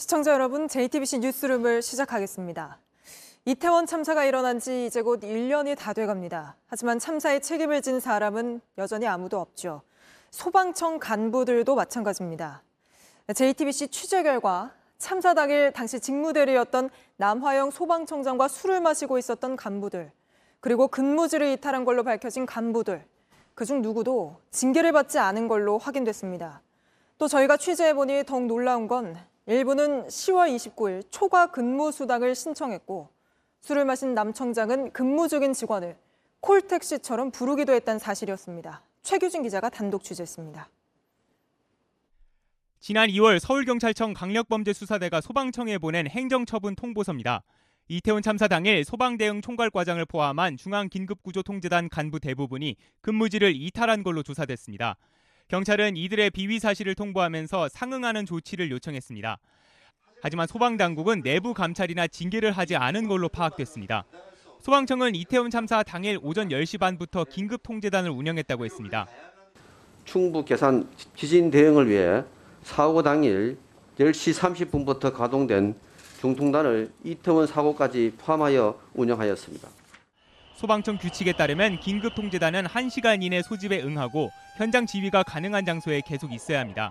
시청자 여러분, JTBC 뉴스룸을 시작하겠습니다. 이태원 참사가 일어난 지 이제 곧 1년이 다 돼갑니다. 하지만 참사의 책임을 진 사람은 여전히 아무도 없죠. 소방청 간부들도 마찬가지입니다. JTBC 취재 결과 참사 당일 당시 직무대리였던 남화영 소방청장과 술을 마시고 있었던 간부들, 그리고 근무지를 이탈한 걸로 밝혀진 간부들, 그중 누구도 징계를 받지 않은 걸로 확인됐습니다. 또 저희가 취재해보니 더욱 놀라운 건 일부는 10월 29일 초과 근무 수당을 신청했고 술을 마신 남 청장은 근무 중인 직원을 콜택시처럼 부르기도 했다는 사실이었습니다. 최규진 기자가 단독 취재했습니다. 지난 2월 서울경찰청 강력범죄수사대가 소방청에 보낸 행정처분 통보서입니다. 이태원 참사 당일 소방대응 총괄과장을 포함한 중앙긴급구조통제단 간부 대부분이 근무지를 이탈한 걸로 조사됐습니다. 경찰은 이들의 비위 사실을 통보하면서 상응하는 조치를 요청했습니다. 하지만 소방당국은 내부 감찰이나 징계를 하지 않은 걸로 파악됐습니다. 소방청은 이태원 참사 당일 오전 10시 반부터 긴급 통제단을 운영했다고 했습니다. 충북 계산 지진 대응을 위해 사고 당일 10시 30분부터 가동된 중통단을 이태원 사고까지 포함하여 운영하였습니다. 소방청 규칙에 따르면 긴급 통제단은 1시간 이내 소집에 응하고 현장 지휘가 가능한 장소에 계속 있어야 합니다.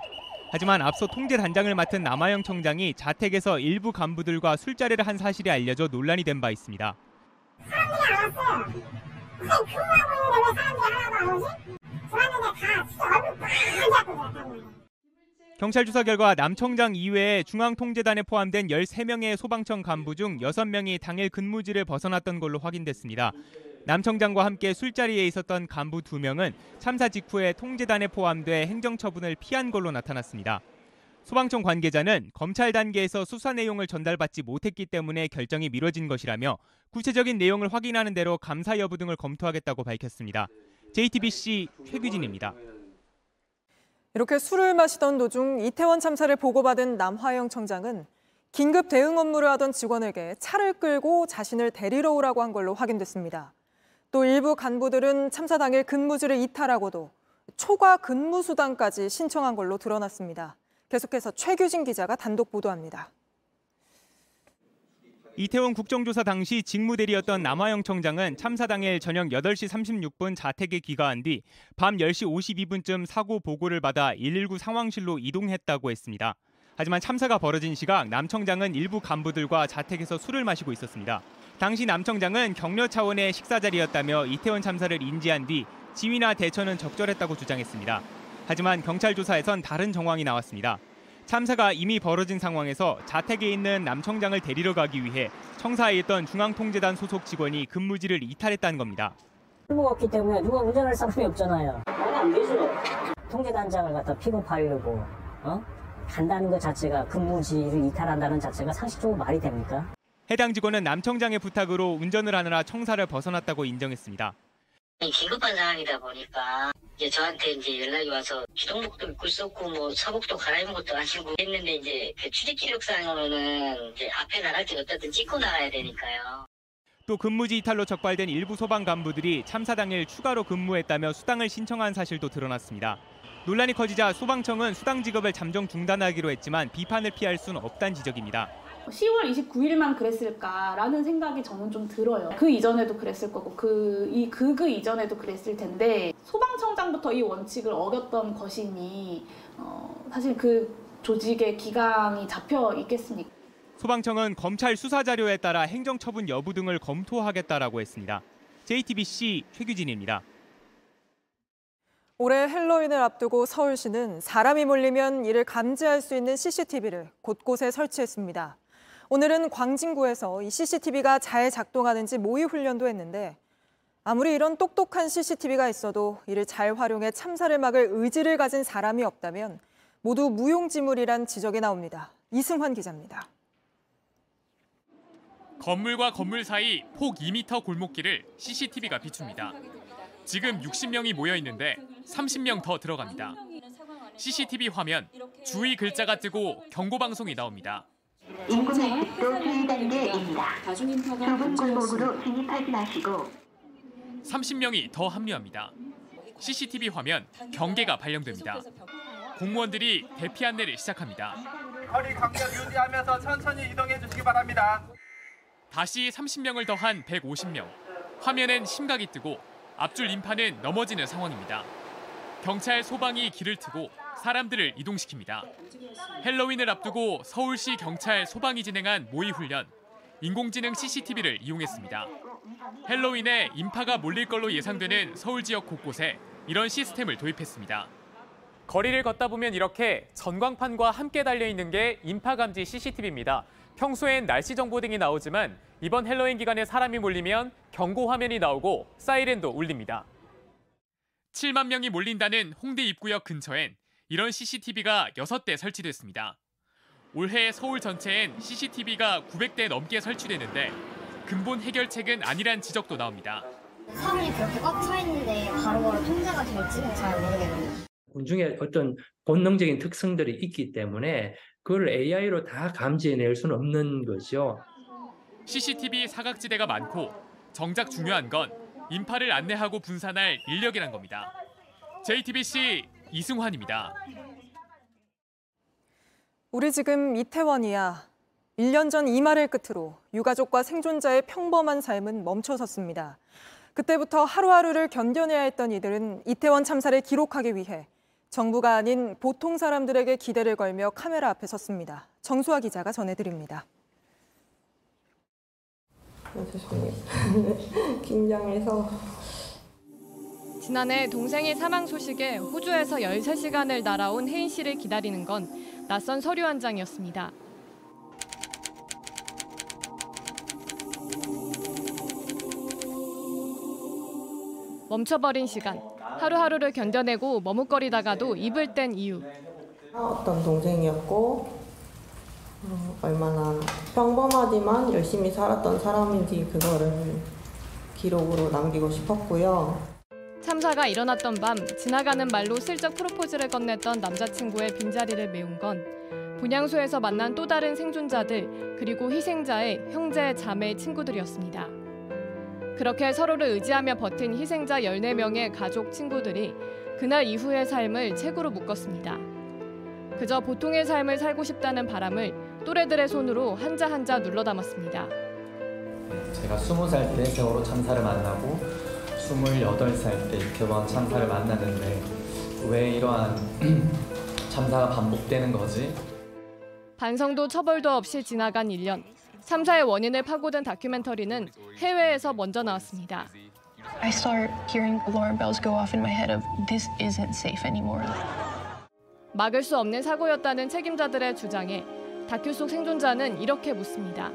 하지만 앞서 통제 단장을 맡은 남아영 청장이 자택에서 일부 간부들과 술자리를 한 사실이 알려져 논란이 된 바 있습니다. 사람들이 안 왔어요. 선생님 근무하고 있는데 왜 사람들이 하나도 안 오지? 들어왔는데 다 진짜 얼굴 빨갛게 잡고 들었단 말이에요. 경찰 조사 결과 남 청장 이외에 중앙통제단에 포함된 13명의 소방청 간부 중 6명이 당일 근무지를 벗어났던 걸로 확인됐습니다. 남 청장과 함께 술자리에 있었던 간부 2명은 참사 직후에 통제단에 포함돼 행정처분을 피한 걸로 나타났습니다. 소방청 관계자는 검찰 단계에서 수사 내용을 전달받지 못했기 때문에 결정이 미뤄진 것이라며 구체적인 내용을 확인하는 대로 감사 여부 등을 검토하겠다고 밝혔습니다. JTBC 최규진입니다. 이렇게 술을 마시던 도중 이태원 참사를 보고받은 남화영 청장은 긴급 대응 업무를 하던 직원에게 차를 끌고 자신을 데리러 오라고 한 걸로 확인됐습니다. 또 일부 간부들은 참사 당일 근무지를 이탈하고도 초과 근무 수당까지 신청한 걸로 드러났습니다. 계속해서 최규진 기자가 단독 보도합니다. 이태원 국정조사 당시 직무대리였던 남화영 청장은 참사 당일 저녁 8시 36분 자택에 귀가한 뒤 밤 10시 52분쯤 사고 보고를 받아 119 상황실로 이동했다고 했습니다. 하지만 참사가 벌어진 시각 남 청장은 일부 간부들과 자택에서 술을 마시고 있었습니다. 당시 남 청장은 격려 차원의 식사 자리였다며 이태원 참사를 인지한 뒤 지휘나 대처는 적절했다고 주장했습니다. 하지만 경찰 조사에선 다른 정황이 나왔습니다. 참사가 이미 벌어진 상황에서 자택에 있는 남 청장을 데리러 가기 위해 청사에 있던 중앙통제단 소속 직원이 근무지를 이탈했다는 겁니다. 필요가 없기 때문에 누가 운전할 사람이 없잖아요. 통제단장을 갖다 픽업하려고 어? 간다는 것 자체가 근무지를 이탈한다는 자체가 상식적으로 말이 됩니까? 해당 직원은 남 청장의 부탁으로 운전을 하느라 청사를 벗어났다고 인정했습니다. 긴급한 상황이다 보니까 이제 저한테 이제 연락이 와서 기동복도 입고 있었고 뭐 사복도 갈아입은 것도 아니고 했는데 이제 그 출입 기록상으로는 이제 앞에 나갈 때 어쨌든 찍고 나가야 되니까요. 또 근무지 이탈로 적발된 일부 소방 간부들이 참사 당일 추가로 근무했다며 수당을 신청한 사실도 드러났습니다. 논란이 커지자 소방청은 수당 지급을 잠정 중단하기로 했지만 비판을 피할 수는 없다는 지적입니다. 10월 29일만 그랬을까라는 생각이 저는 좀 들어요. 그 이전에도 그랬을 거고 그이그그 이전에도 그랬을 텐데 소방청장부터 이 원칙을 어겼던 것이니 어, 사실 그 조직의 기강이 잡혀 있겠습니까? 소방청은 검찰 수사 자료에 따라 행정처분 여부 등을 검토하겠다라고 했습니다. JTBC 최규진입니다. 올해 헬로윈을 앞두고 서울시는 사람이 몰리면 이를 감지할 수 있는 CCTV를 곳곳에 설치했습니다. 오늘은 광진구에서 이 CCTV가 잘 작동하는지 모의 훈련도 했는데 아무리 이런 똑똑한 CCTV가 있어도 이를 잘 활용해 참사를 막을 의지를 가진 사람이 없다면 모두 무용지물이란 지적이 나옵니다. 이승환 기자입니다. 건물과 건물 사이 폭 2m 골목길을 CCTV가 비춥니다. 지금 60명이 모여 있는데 30명 더 들어갑니다. CCTV 화면 주의 글자가 뜨고 경고 방송이 나옵니다. 인구 밀집도 주의 단계입니다. 좁은 골목으로 진입하지 마시고 30명이 더 합류합니다. CCTV 화면 경계가 발령됩니다. 공무원들이 대피 안내를 시작합니다. 거리 간격 유지하면서 천천히 이동해 주시기 바랍니다. 다시 30명을 더한 150명. 화면엔 심각이 뜨고 앞줄 인파는 넘어지는 상황입니다. 경찰 소방이 길을 트고 사람들을 이동시킵니다. 헬로윈을 앞두고 서울시 경찰 소방이 진행한 모의 훈련. 인공지능 CCTV를 이용했습니다. 헬로윈에 인파가 몰릴 걸로 예상되는 서울 지역 곳곳에 이런 시스템을 도입했습니다. 거리를 걷다 보면 이렇게 전광판과 함께 달려 있는 게 인파 감지 CCTV입니다. 평소엔 날씨 정보 등이 나오지만 이번 헬로윈 기간에 사람이 몰리면 경고 화면이 나오고 사이렌도 울립니다. 7만 명이 몰린다는 홍대 입구역 근처엔 이런 CCTV가 6대 설치됐습니다. 올해 서울 전체엔 CCTV가 900대 넘게 설치되는데 근본 해결책은 아니란 지적도 나옵니다. 사람이 그렇게 꽉 차 있는데 바로바로 통제가 될지는 잘 모르겠네요. 군중의 어떤 본능적인 특성들이 있기 때문에 그걸 AI로 다 감지해낼 수는 없는 거죠. CCTV 사각지대가 많고 정작 중요한 건 인파를 안내하고 분산할 인력이란 겁니다. JTBC 이승환입니다. 우리 지금 이태원이야. 1년 전 이 말을 끝으로 유가족과 생존자의 평범한 삶은 멈춰섰습니다. 그때부터 하루하루를 견뎌내야 했던 이들은 이태원 참사를 기록하기 위해 정부가 아닌 보통 사람들에게 기대를 걸며 카메라 앞에 섰습니다. 정수아 기자가 전해드립니다. 긴장해서 지난해 동생의 사망 소식에 호주에서 13시간을 날아온 혜인 씨를 기다리는 건 낯선 서류 한 장이었습니다. 멈춰버린 시간. 하루하루를 견뎌내고 머뭇거리다가도 입을 뗀 이유. 어떤 동생이었고 어, 얼마나 평범하지만 열심히 살았던 사람인지 그거를 기록으로 남기고 싶었고요. 참사가 일어났던 밤 지나가는 말로 슬쩍 프로포즈를 건넸던 남자친구의 빈자리를 메운 건 분향소에서 만난 또 다른 생존자들 그리고 희생자의 형제, 자매, 친구들이었습니다. 그렇게 서로를 의지하며 버틴 희생자 14명의 가족, 친구들이 그날 이후의 삶을 책으로 묶었습니다. 그저 보통의 삶을 살고 싶다는 바람을 또래들의 손으로 한자 한자 눌러 담았습니다. 제가 20살 때 세월호 참사를 만나고 28살 때 이태원 참사를 만났는데 왜 이러한 참사가 반복되는 거지? 반성도 처벌도 없이 지나간 1년. 참사의 원인을 파고든 다큐멘터리는 해외에서 먼저 나왔습니다. I start hearing alarm bells go off in my head of this isn't safe anymore. 막을 수 없는 사고였다는 책임자들의 주장에 다큐 속 생존자는 이렇게 묻습니다.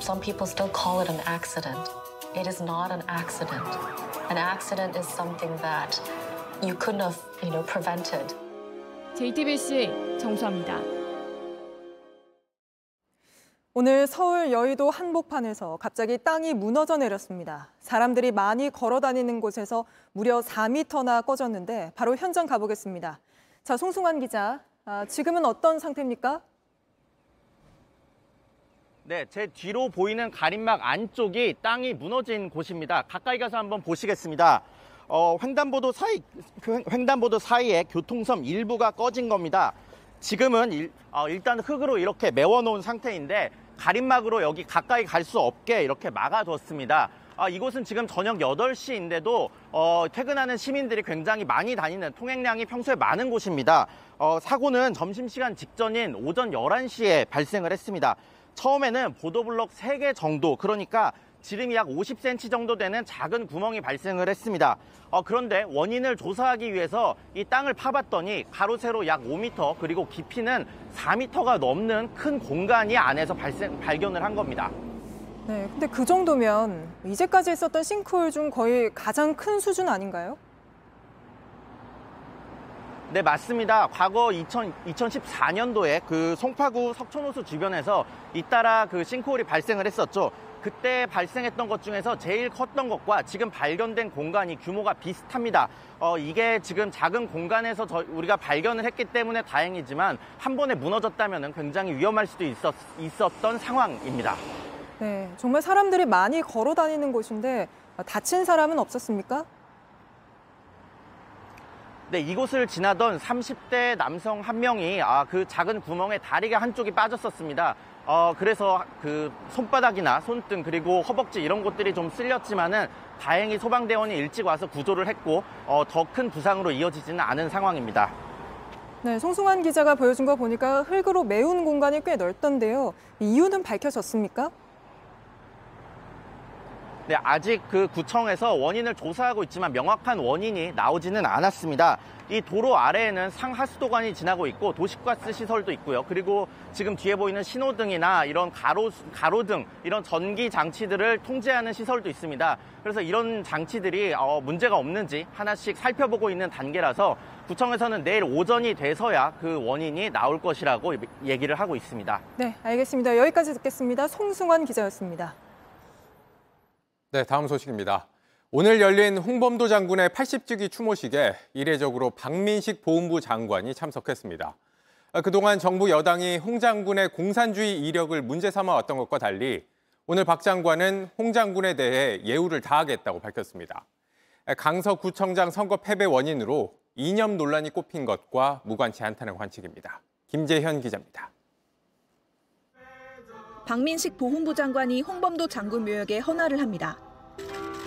Some people still call it an accident. It is not an accident. An accident is something that you couldn't have, you know, prevented. JTBC 정수아입니다. 오늘 서울 여의도 한복판에서 갑자기 땅이 무너져 내렸습니다. 사람들이 많이 걸어 다니는 곳에서 무려 4m나 꺼졌는데 바로 현장 가보겠습니다. 자, 송승환 기자, 아, 지금은 어떤 상태입니까? 네, 제 뒤로 보이는 가림막 안쪽이 땅이 무너진 곳입니다. 가까이 가서 한번 보시겠습니다. 어, 횡단보도 사이, 그 횡단보도 사이에 교통섬 일부가 꺼진 겁니다. 지금은 일, 어, 일단 흙으로 이렇게 메워놓은 상태인데 가림막으로 여기 가까이 갈 수 없게 이렇게 막아뒀습니다. 아, 이곳은 지금 저녁 8시인데도 어, 퇴근하는 시민들이 굉장히 많이 다니는 통행량이 평소에 많은 곳입니다. 어, 사고는 점심시간 직전인 오전 11시에 발생을 했습니다. 처음에는 보도블럭 3개 정도 그러니까 지름이 약 50cm 정도 되는 작은 구멍이 발생을 했습니다. 어, 그런데 원인을 조사하기 위해서 이 땅을 파봤더니 가로 세로 약 5m 그리고 깊이는 4m가 넘는 큰 공간이 안에서 발생, 발견을 한 겁니다. 네, 근데 그 정도면 이제까지 있었던 싱크홀 중 거의 가장 큰 수준 아닌가요? 네, 맞습니다. 과거 2000, 2014년도에 그 송파구 석촌호수 주변에서 잇따라 그 싱크홀이 발생을 했었죠. 그때 발생했던 것 중에서 제일 컸던 것과 지금 발견된 공간이 규모가 비슷합니다. 어, 이게 지금 작은 공간에서 저, 우리가 발견을 했기 때문에 다행이지만 한 번에 무너졌다면 굉장히 위험할 수도 있었, 있었던 상황입니다. 네, 정말 사람들이 많이 걸어 다니는 곳인데 다친 사람은 없었습니까? 네, 이곳을 지나던 30대 남성 한 명이 아, 그 작은 구멍에 다리가 한쪽이 빠졌었습니다. 어, 그래서 그 손바닥이나 손등 그리고 허벅지 이런 곳들이 좀 쓸렸지만은 다행히 소방대원이 일찍 와서 구조를 했고 어, 더 큰 부상으로 이어지지는 않은 상황입니다. 네, 송승환 기자가 보여준 거 보니까 흙으로 메운 공간이 꽤 넓던데요. 이유는 밝혀졌습니까? 네, 아직 그 구청에서 원인을 조사하고 있지만 명확한 원인이 나오지는 않았습니다. 이 도로 아래에는 상하수도관이 지나고 있고 도시가스 시설도 있고요. 그리고 지금 뒤에 보이는 신호등이나 이런 가로, 가로등, 이런 전기 장치들을 통제하는 시설도 있습니다. 그래서 이런 장치들이 어, 문제가 없는지 하나씩 살펴보고 있는 단계라서 구청에서는 내일 오전이 돼서야 그 원인이 나올 것이라고 얘기를 하고 있습니다. 네, 알겠습니다. 여기까지 듣겠습니다. 송승환 기자였습니다. 네, 다음 소식입니다. 오늘 열린 홍범도 장군의 80주기 추모식에 이례적으로 박민식 보훈부 장관이 참석했습니다. 그동안 정부 여당이 홍 장군의 공산주의 이력을 문제 삼아 왔던 것과 달리 오늘 박 장관은 홍 장군에 대해 예우를 다하겠다고 밝혔습니다. 강서구청장 선거 패배 원인으로 이념 논란이 꼽힌 것과 무관치 않다는 관측입니다. 김재현 기자입니다. 박민식 보훈부 장관이 홍범도 장군 묘역에 헌화를 합니다.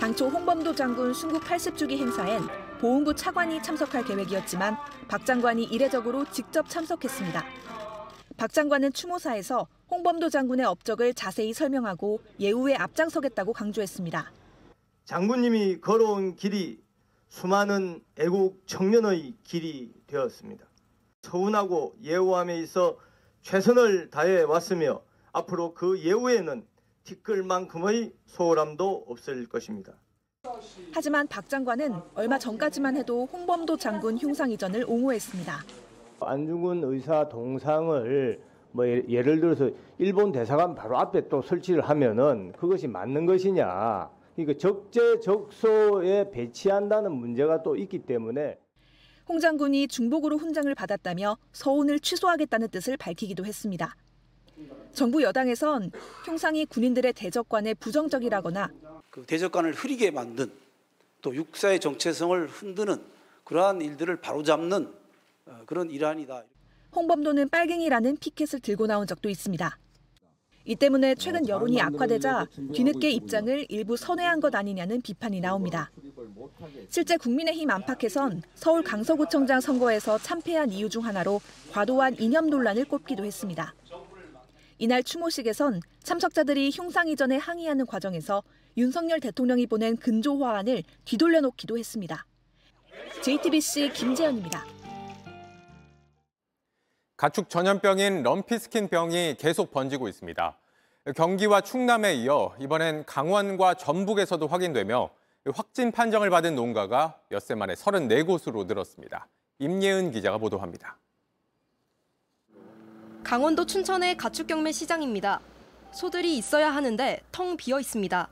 당초 홍범도 장군 순국 80주기 행사엔 보훈부 차관이 참석할 계획이었지만 박 장관이 이례적으로 직접 참석했습니다. 박 장관은 추모사에서 홍범도 장군의 업적을 자세히 설명하고 예우에 앞장서겠다고 강조했습니다. 장군님이 걸어온 길이 수많은 애국 청년의 길이 되었습니다. 서운하고 예우함에 있어 최선을 다해 왔으며 앞으로 그 예우에는 티끌만큼의 소홀함도 없을 것입니다. 하지만 박 장관은 얼마 전까지만 해도 홍범도 장군 흉상 이전을 옹호했습니다. 안중근 의사 동상을 뭐 예를 들어서 일본 대사관 바로 앞에 또 설치를 하면은 그것이 맞는 것이냐. 그러니까 적재적소에 배치한다는 문제가 또 있기 때문에 홍 장군이 중복으로 훈장을 받았다며 서훈을 취소하겠다는 뜻을 밝히기도 했습니다. 정부 여당에선 형상이 군인들의 대적관에 부정적이라거나 그 대적관을 흐리게 만든 또 육사의 정체성을 흔드는 그러한 일들을 바로잡는 그런 일환이다. 홍범도는 빨갱이라는 피켓을 들고 나온 적도 있습니다. 이 때문에 최근 여론이 악화되자 뒤늦게 입장을 일부 선회한 것 아니냐는 비판이 나옵니다. 실제 국민의힘 안팎에선 서울 강서구청장 선거에서 참패한 이유 중 하나로 과도한 이념 논란을 꼽기도 했습니다. 이날 추모식에선 참석자들이 흉상 이전에 항의하는 과정에서 윤석열 대통령이 보낸 근조 화환을 뒤돌려 놓기도 했습니다. JTBC 김재현입니다. 가축 전염병인 럼피스킨 병이 계속 번지고 있습니다. 경기와 충남에 이어 이번엔 강원과 전북에서도 확인되며 확진 판정을 받은 농가가 엿새 만에 34곳으로 늘었습니다. 임예은 기자가 보도합니다. 강원도 춘천의 가축 경매 시장입니다. 소들이 있어야 하는데 텅 비어 있습니다.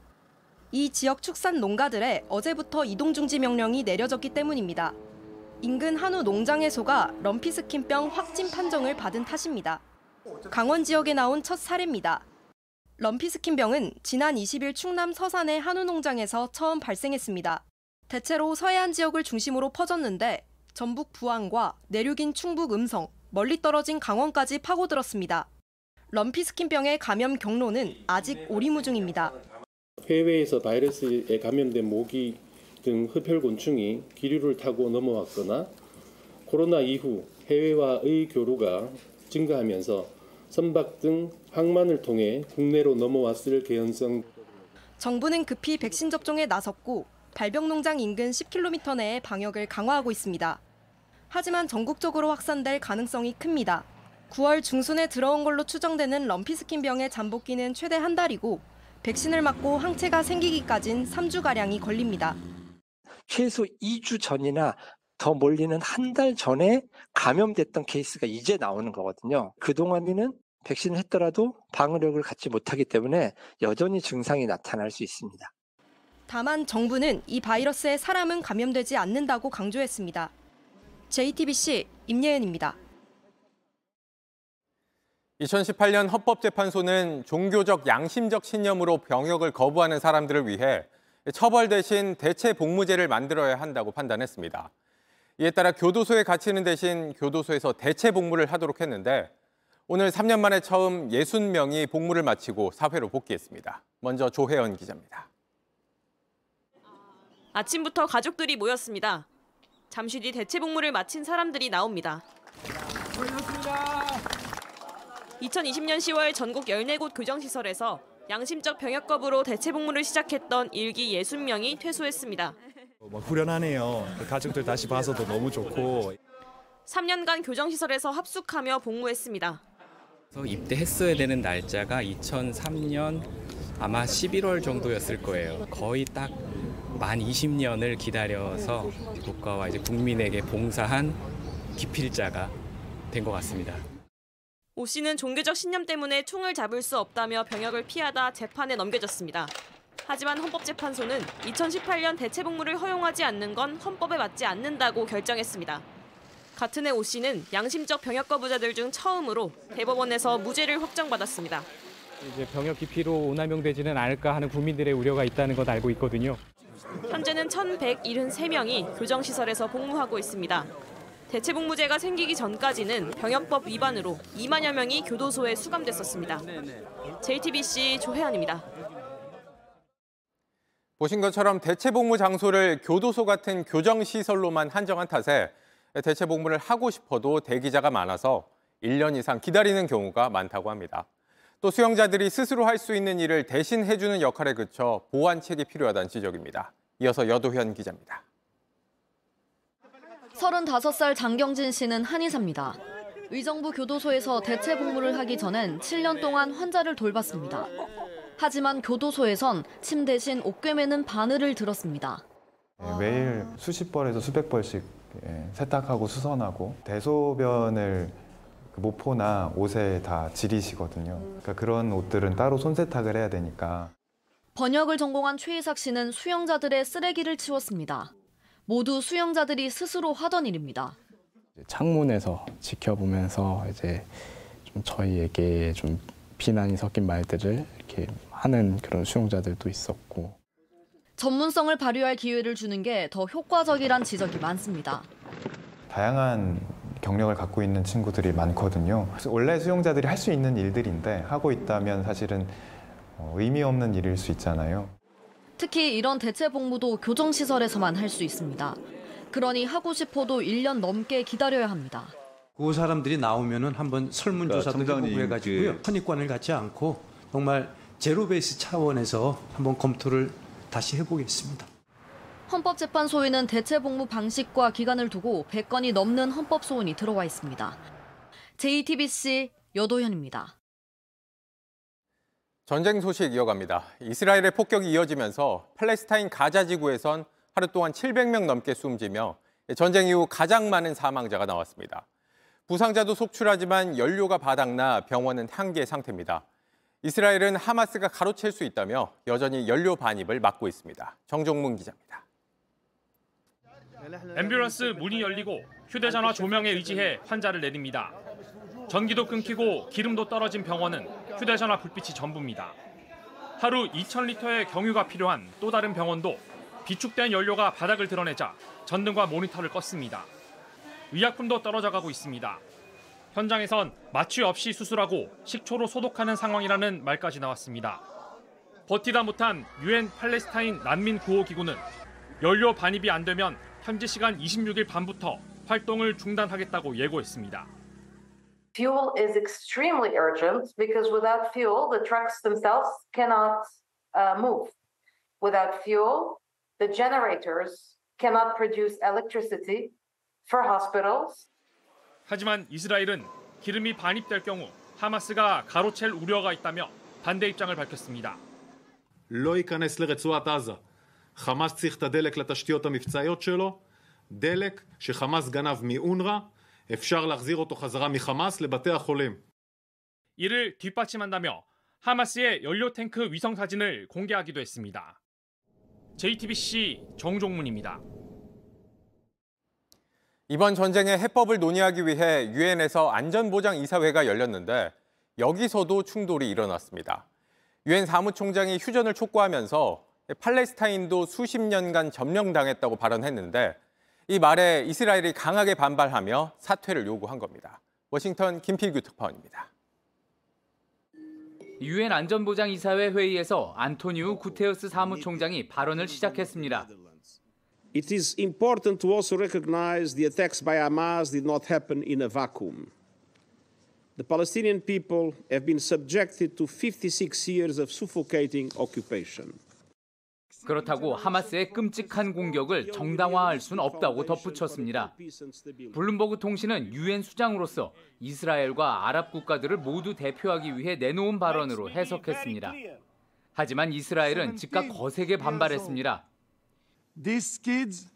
이 지역 축산 농가들의 어제부터 이동 중지 명령이 내려졌기 때문입니다. 인근 한우 농장의 소가 럼피스킨병 확진 판정을 받은 탓입니다. 강원 지역에 나온 첫 사례입니다. 럼피스킨병은 지난 20일 충남 서산의 한우 농장에서 처음 발생했습니다. 대체로 서해안 지역을 중심으로 퍼졌는데 전북 부안과 내륙인 충북 음성, 멀리 떨어진 강원까지 파고들었습니다. 럼피 스킨병의 감염 경로는 아직 오리무중입니다. 해외에서 바이러스에 감염된 모기 등 흡혈곤충이 기류를 타고 넘어왔거나 코로나 이후 해외와의 교류가 증가하면서 선박 등 항만을 통해 국내로 넘어왔을 개연성. 정부는 급히 백신 접종에 나섰고 발병농장 인근 10km 내에 방역을 강화하고 있습니다. 하지만 전국적으로 확산될 가능성이 큽니다. 9월 중순에 들어온 걸로 추정되는 럼피스킨병의 잠복기는 최대 한 달이고 백신을 맞고 항체가 생기기까진 3주가량이 걸립니다. 최소 2주 전이나 더 몰리는 한 달 전에 감염됐던 케이스가 이제 나오는 거거든요. 그동안에는 백신을 했더라도 방어력을 갖지 못하기 때문에 여전히 증상이 나타날 수 있습니다. 다만 정부는 이 바이러스에 사람은 감염되지 않는다고 강조했습니다. JTBC 임예은입니다. 2018년 헌법재판소는 종교적 양심적 신념으로 병역을 거부하는 사람들을 위해 처벌 대신 대체 복무제를 만들어야 한다고 판단했습니다. 이에 따라 교도소에 갇히는 대신 교도소에서 대체 복무를 하도록 했는데 오늘 3년 만에 처음 60명이 복무를 마치고 사회로 복귀했습니다. 먼저 조혜연 기자입니다. 아침부터 가족들이 모였습니다. 잠시 뒤 대체 복무를 마친 사람들이 나옵니다. 2020년 10월 전국 14곳 교정시설에서 양심적 병역 거부로 대체 복무를 시작했던 일기 60명이 퇴소했습니다. 뭐 후련하네요. 가족들 다시 봐서도 너무 좋고. 3년간 교정시설에서 합숙하며 복무했습니다. 입대했어야 되는 날짜가 2003년 아마 11월 정도였을 거예요. 거의 딱 만 20년을 기다려서 국가와 이제 국민에게 봉사한 기필자가 된 것 같습니다. 오 씨는 종교적 신념 때문에 총을 잡을 수 없다며 병역을 피하다 재판에 넘겨졌습니다. 하지만 헌법재판소는 2018년 대체 복무를 허용하지 않는 건 헌법에 맞지 않는다고 결정했습니다. 같은 해 오 씨는 양심적 병역 거부자들 중 처음으로 대법원에서 무죄를 확정받았습니다. 이제 병역 기피로 오남용되지는 않을까 하는 국민들의 우려가 있다는 것 알고 있거든요. 현재는 1,173명이 교정시설에서 복무하고 있습니다. 대체 복무제가 생기기 전까지는 병역법 위반으로 2만여 명이 교도소에 수감됐었습니다. JTBC 조혜연입니다. 보신 것처럼 대체 복무 장소를 교도소 같은 교정 시설로만 한정한 탓에 대체 복무를 하고 싶어도 대기자가 많아서 1년 이상 기다리는 경우가 많다고 합니다. 또 수용자들이 스스로 할 수 있는 일을 대신 해주는 역할에 그쳐 보완책이 필요하다는 지적입니다. 이어서 여도현 기자입니다. 35살 장경진 씨는 한의사입니다. 의정부 교도소에서 대체 복무를 하기 전엔 7년 동안 환자를 돌봤습니다. 하지만 교도소에선 침 대신 옥괴매는 바늘을 들었습니다. 예, 매일 수십 벌에서 수백 벌씩 예, 세탁하고 수선하고 대소변을 그 모포나 옷에 다 지리시거든요. 그러니까 그런 옷들은 따로 손세탁을 해야 되니까 번역을 전공한 최희삭 씨는 수용자들의 쓰레기를 치웠습니다. 모두 수용자들이 스스로 하던 일입니다. 창문에서 지켜보면서 이제 좀 저희에게 좀 비난이 섞인 말들을 이렇게 하는 그런 수용자들도 있었고 전문성을 발휘할 기회를 주는 게 더 효과적이란 지적이 많습니다. 다양한 경력을 갖고 있는 친구들이 많거든요. 원래 수용자들이 할 수 있는 일들인데 하고 있다면 사실은 어, 의미 없는 일일 수 있잖아요. 특히 이런 대체 복무도 교정시설에서만 할 수 있습니다. 그러니 하고 싶어도 1년 넘게 기다려야 합니다. 그 사람들이 나오면은 한번 설문조사도 그러니까 해가지고요. 그- 선입관을 갖지 않고 정말 제로베이스 차원에서 한번 검토를 다시 해보겠습니다. 헌법재판소에는 대체 복무 방식과 기간을 두고 100건이 넘는 헌법 소원이 들어와 있습니다. JTBC 여도현입니다. 전쟁 소식 이어갑니다. 이스라엘의 폭격이 이어지면서 팔레스타인 가자 지구에선 하루 동안 700명 넘게 숨지며 전쟁 이후 가장 많은 사망자가 나왔습니다. 부상자도 속출하지만 연료가 바닥나 병원은 한계 상태입니다. 이스라엘은 하마스가 가로챌 수 있다며 여전히 연료 반입을 막고 있습니다. 정종문 기자입니다. 앰뷸런스 문이 열리고 휴대전화 조명에 의지해 환자를 내립니다. 전기도 끊기고 기름도 떨어진 병원은 휴대전화 불빛이 전부입니다. 하루 2,000리터의 경유가 필요한 또 다른 병원도 비축된 연료가 바닥을 드러내자 전등과 모니터를 껐습니다. 의약품도 떨어져 가고 있습니다. 현장에선 마취 없이 수술하고 식초로 소독하는 상황이라는 말까지 나왔습니다. 버티다 못한 유엔 팔레스타인 난민 구호 기구는 연료 반입이 안 되면 현지 시간 26일 밤부터 활동을 중단하겠다고 예고했습니다. Fuel is extremely urgent because without fuel, the trucks themselves cannot uh, move. Without fuel, the generators cannot produce electricity for hospitals. 하지만 이스라엘은 기름이 반입될 경우 하마스가 가로챌 우려가 있다며 반대 입장을 밝혔습니다. לא ייכנס לרצועת עזה. חמאס צריך את הדלק לתשתיות המבצעיות שלו, דלק שחמאס גנב מאונר"א, אפשר להחזיר אותו חזרה מחמאס לבתי החולים. 이를 뒷받침한다며 하마스의 연료 탱크 위성 사진을 공개하기도 했습니다. JTBC 정종문입니다. 이번 전쟁의 해법을 논의하기 위해 유엔에서 안전보장이사회가 열렸는데 여기서도 충돌이 일어났습니다. 유엔 사무총장이 휴전을 촉구하면서 팔레스타인도 수십 년간 점령당했다고 발언했는데 이 말에 이스라엘이 강하게 반발하며 사퇴를 요구한 겁니다. 워싱턴 김필규 특파원입니다. 유엔 안전보장이사회 회의에서 안토니우 구테우스 사무총장이 발언을 시작했습니다. It is important to also recognize the attacks by Hamas did not happen in a vacuum. The Palestinian people have been subjected to 56 years of suffocating occupation. 그렇다고 하마스의 끔찍한 공격을 정당화할 수는 없다고 덧붙였습니다. 블룸버그 통신은 유엔 수장으로서 이스라엘과 아랍 국가들을 모두 대표하기 위해 내놓은 발언으로 해석했습니다. 하지만 이스라엘은 즉각 거세게 반발했습니다. These kids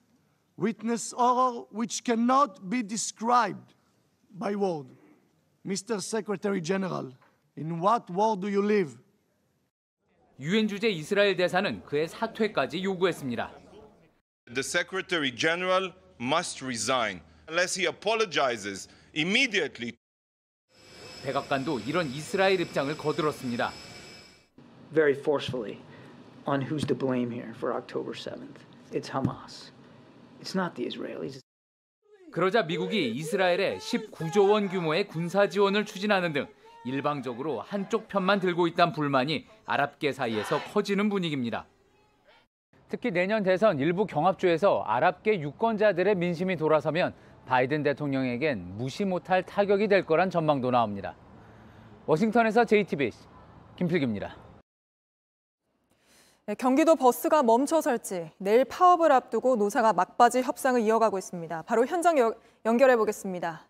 witness horror which cannot be described by word. Mr. Secretary General, in what world do you live? 유엔 주재 이스라엘 대사는 그의 사퇴까지 요구했습니다. The Secretary General must resign unless he apologizes immediately. 백악관도 이런 이스라엘 입장을 거들었습니다. very forcefully on who's to blame here for October 7th. It's Hamas. It's not the Israelis. 그러자 미국이 이스라엘에 19조 원 규모의 군사 지원을 추진하는 등 일방적으로 한쪽 편만 들고 있다는 불만이 아랍계 사이에서 커지는 분위기입니다. 특히 내년 대선 일부 경합주에서 아랍계 유권자들의 민심이 돌아서면 바이든 대통령에겐 무시 못할 타격이 될 거란 전망도 나옵니다. 워싱턴에서 JTBC 김필기입니다. 네, 경기도 버스가 멈춰설지 내일 파업을 앞두고 노사가 막바지 협상을 이어가고 있습니다. 바로 현장 여, 연결해 보겠습니다.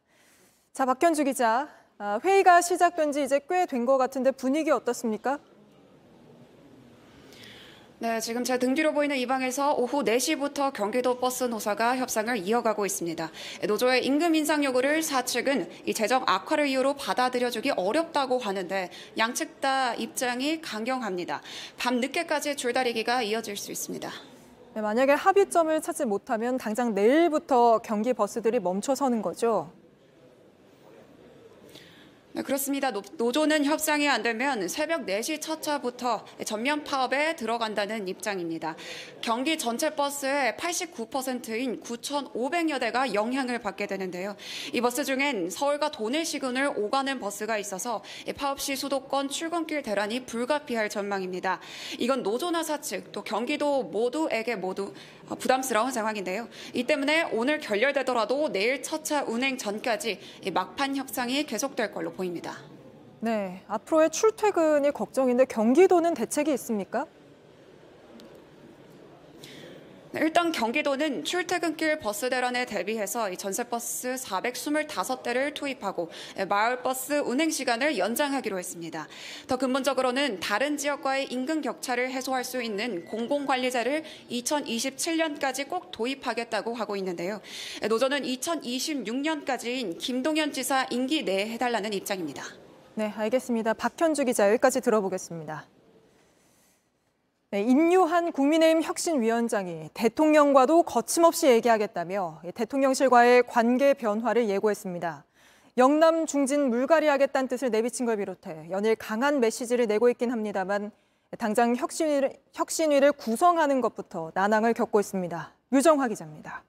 자, 박현주 기자. 아, 회의가 시작된 지 이제 꽤 된 것 같은데 분위기 어떻습니까? 네, 지금 제 등 뒤로 보이는 이 방에서 오후 4시부터 경기도 버스 노사가 협상을 이어가고 있습니다. 노조의 임금 인상 요구를 사측은 이 재정 악화를 이유로 받아들여주기 어렵다고 하는데 양측 다 입장이 강경합니다. 밤 늦게까지 줄다리기가 이어질 수 있습니다. 네, 만약에 합의점을 찾지 못하면 당장 내일부터 경기 버스들이 멈춰서는 거죠. 네, 그렇습니다. 노, 노조는 협상이 안 되면 새벽 4시 첫 차부터 전면 파업에 들어간다는 입장입니다. 경기 전체 버스의 89%인 9,500여 대가 영향을 받게 되는데요. 이 버스 중엔 서울과 도내 시군을 오가는 버스가 있어서 파업 시 수도권 출근길 대란이 불가피할 전망입니다. 이건 노조나 사측 또 경기도 모두에게 모두 부담스러운 상황인데요. 이 때문에 오늘 결렬되더라도 내일 첫차 운행 전까지 막판 협상이 계속될 걸로 보입니다. 네, 앞으로의 출퇴근이 걱정인데 경기도는 대책이 있습니까? 네, 일단 경기도는 출퇴근길 버스 대란에 대비해서 이 전세버스 425대를 투입하고 마을버스 운행 시간을 연장하기로 했습니다. 더 근본적으로는 다른 지역과의 인근 격차를 해소할 수 있는 공공관리제를 2027년까지 꼭 도입하겠다고 하고 있는데요. 노조는 2026년까지인 김동연 지사 임기 내에 해달라는 입장입니다. 네, 알겠습니다. 박현주 기자 여기까지 들어보겠습니다. 네, 인유한 국민의힘 혁신위원장이 대통령과도 거침없이 얘기하겠다며 대통령실과의 관계 변화를 예고했습니다. 영남 중진 물갈이하겠다는 뜻을 내비친 걸 비롯해 연일 강한 메시지를 내고 있긴 합니다만 당장 혁신위를, 혁신위를 구성하는 것부터 난항을 겪고 있습니다. 유정화 기자입니다.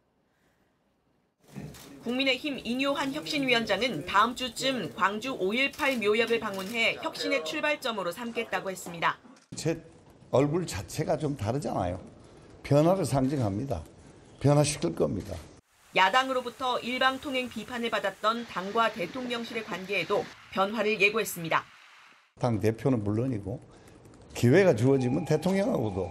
국민의힘 인요한 혁신위원장은 다음 주쯤 광주 5.18 묘역을 방문해 혁신의 출발점으로 삼겠다고 했습니다. 제 얼굴 자체가 좀 다르잖아요. 변화를 상징합니다. 변화시킬 겁니다. 야당으로부터 일방 통행 비판을 받았던 당과 대통령실의 관계에도 변화를 예고했습니다. 당 대표는 물론이고 기회가 주어지면 대통령하고도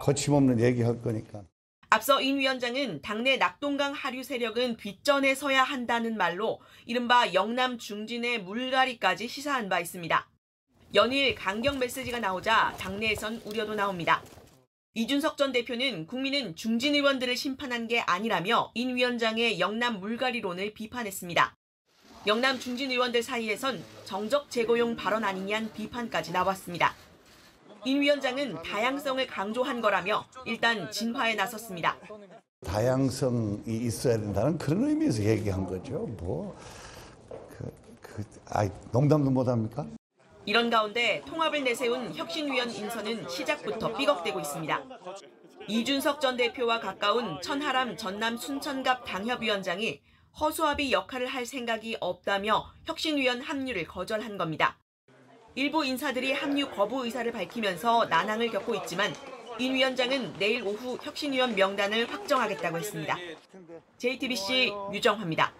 거침없는 얘기할 거니까. 앞서 인 위원장은 당내 낙동강 하류 세력은 뒷전에 서야 한다는 말로 이른바 영남 중진의 물갈이까지 시사한 바 있습니다. 연일 강경 메시지가 나오자 당내에선 우려도 나옵니다. 이준석 전 대표는 국민은 중진 의원들을 심판한 게 아니라며 인 위원장의 영남 물갈이론을 비판했습니다. 영남 중진 의원들 사이에선 정적 제거용 발언 아니냐는 비판까지 나왔습니다. 인 위원장은 다양성을 강조한 거라며 일단 진화에 나섰습니다. 다양성이 있어야 된다는 그런 의미에서 얘기한 거죠. 뭐, 그, 그, 아, 농담도 못 합니까? 이런 가운데 통합을 내세운 혁신위원 인선은 시작부터 삐걱대고 있습니다. 이준석 전 대표와 가까운 천하람 전남 순천갑 당협위원장이 허수아비 역할을 할 생각이 없다며 혁신위원 합류를 거절한 겁니다. 일부 인사들이 합류 거부 의사를 밝히면서 난항을 겪고 있지만 인 위원장은 내일 오후 혁신위원 명단을 확정하겠다고 했습니다. JTBC 유정화입니다.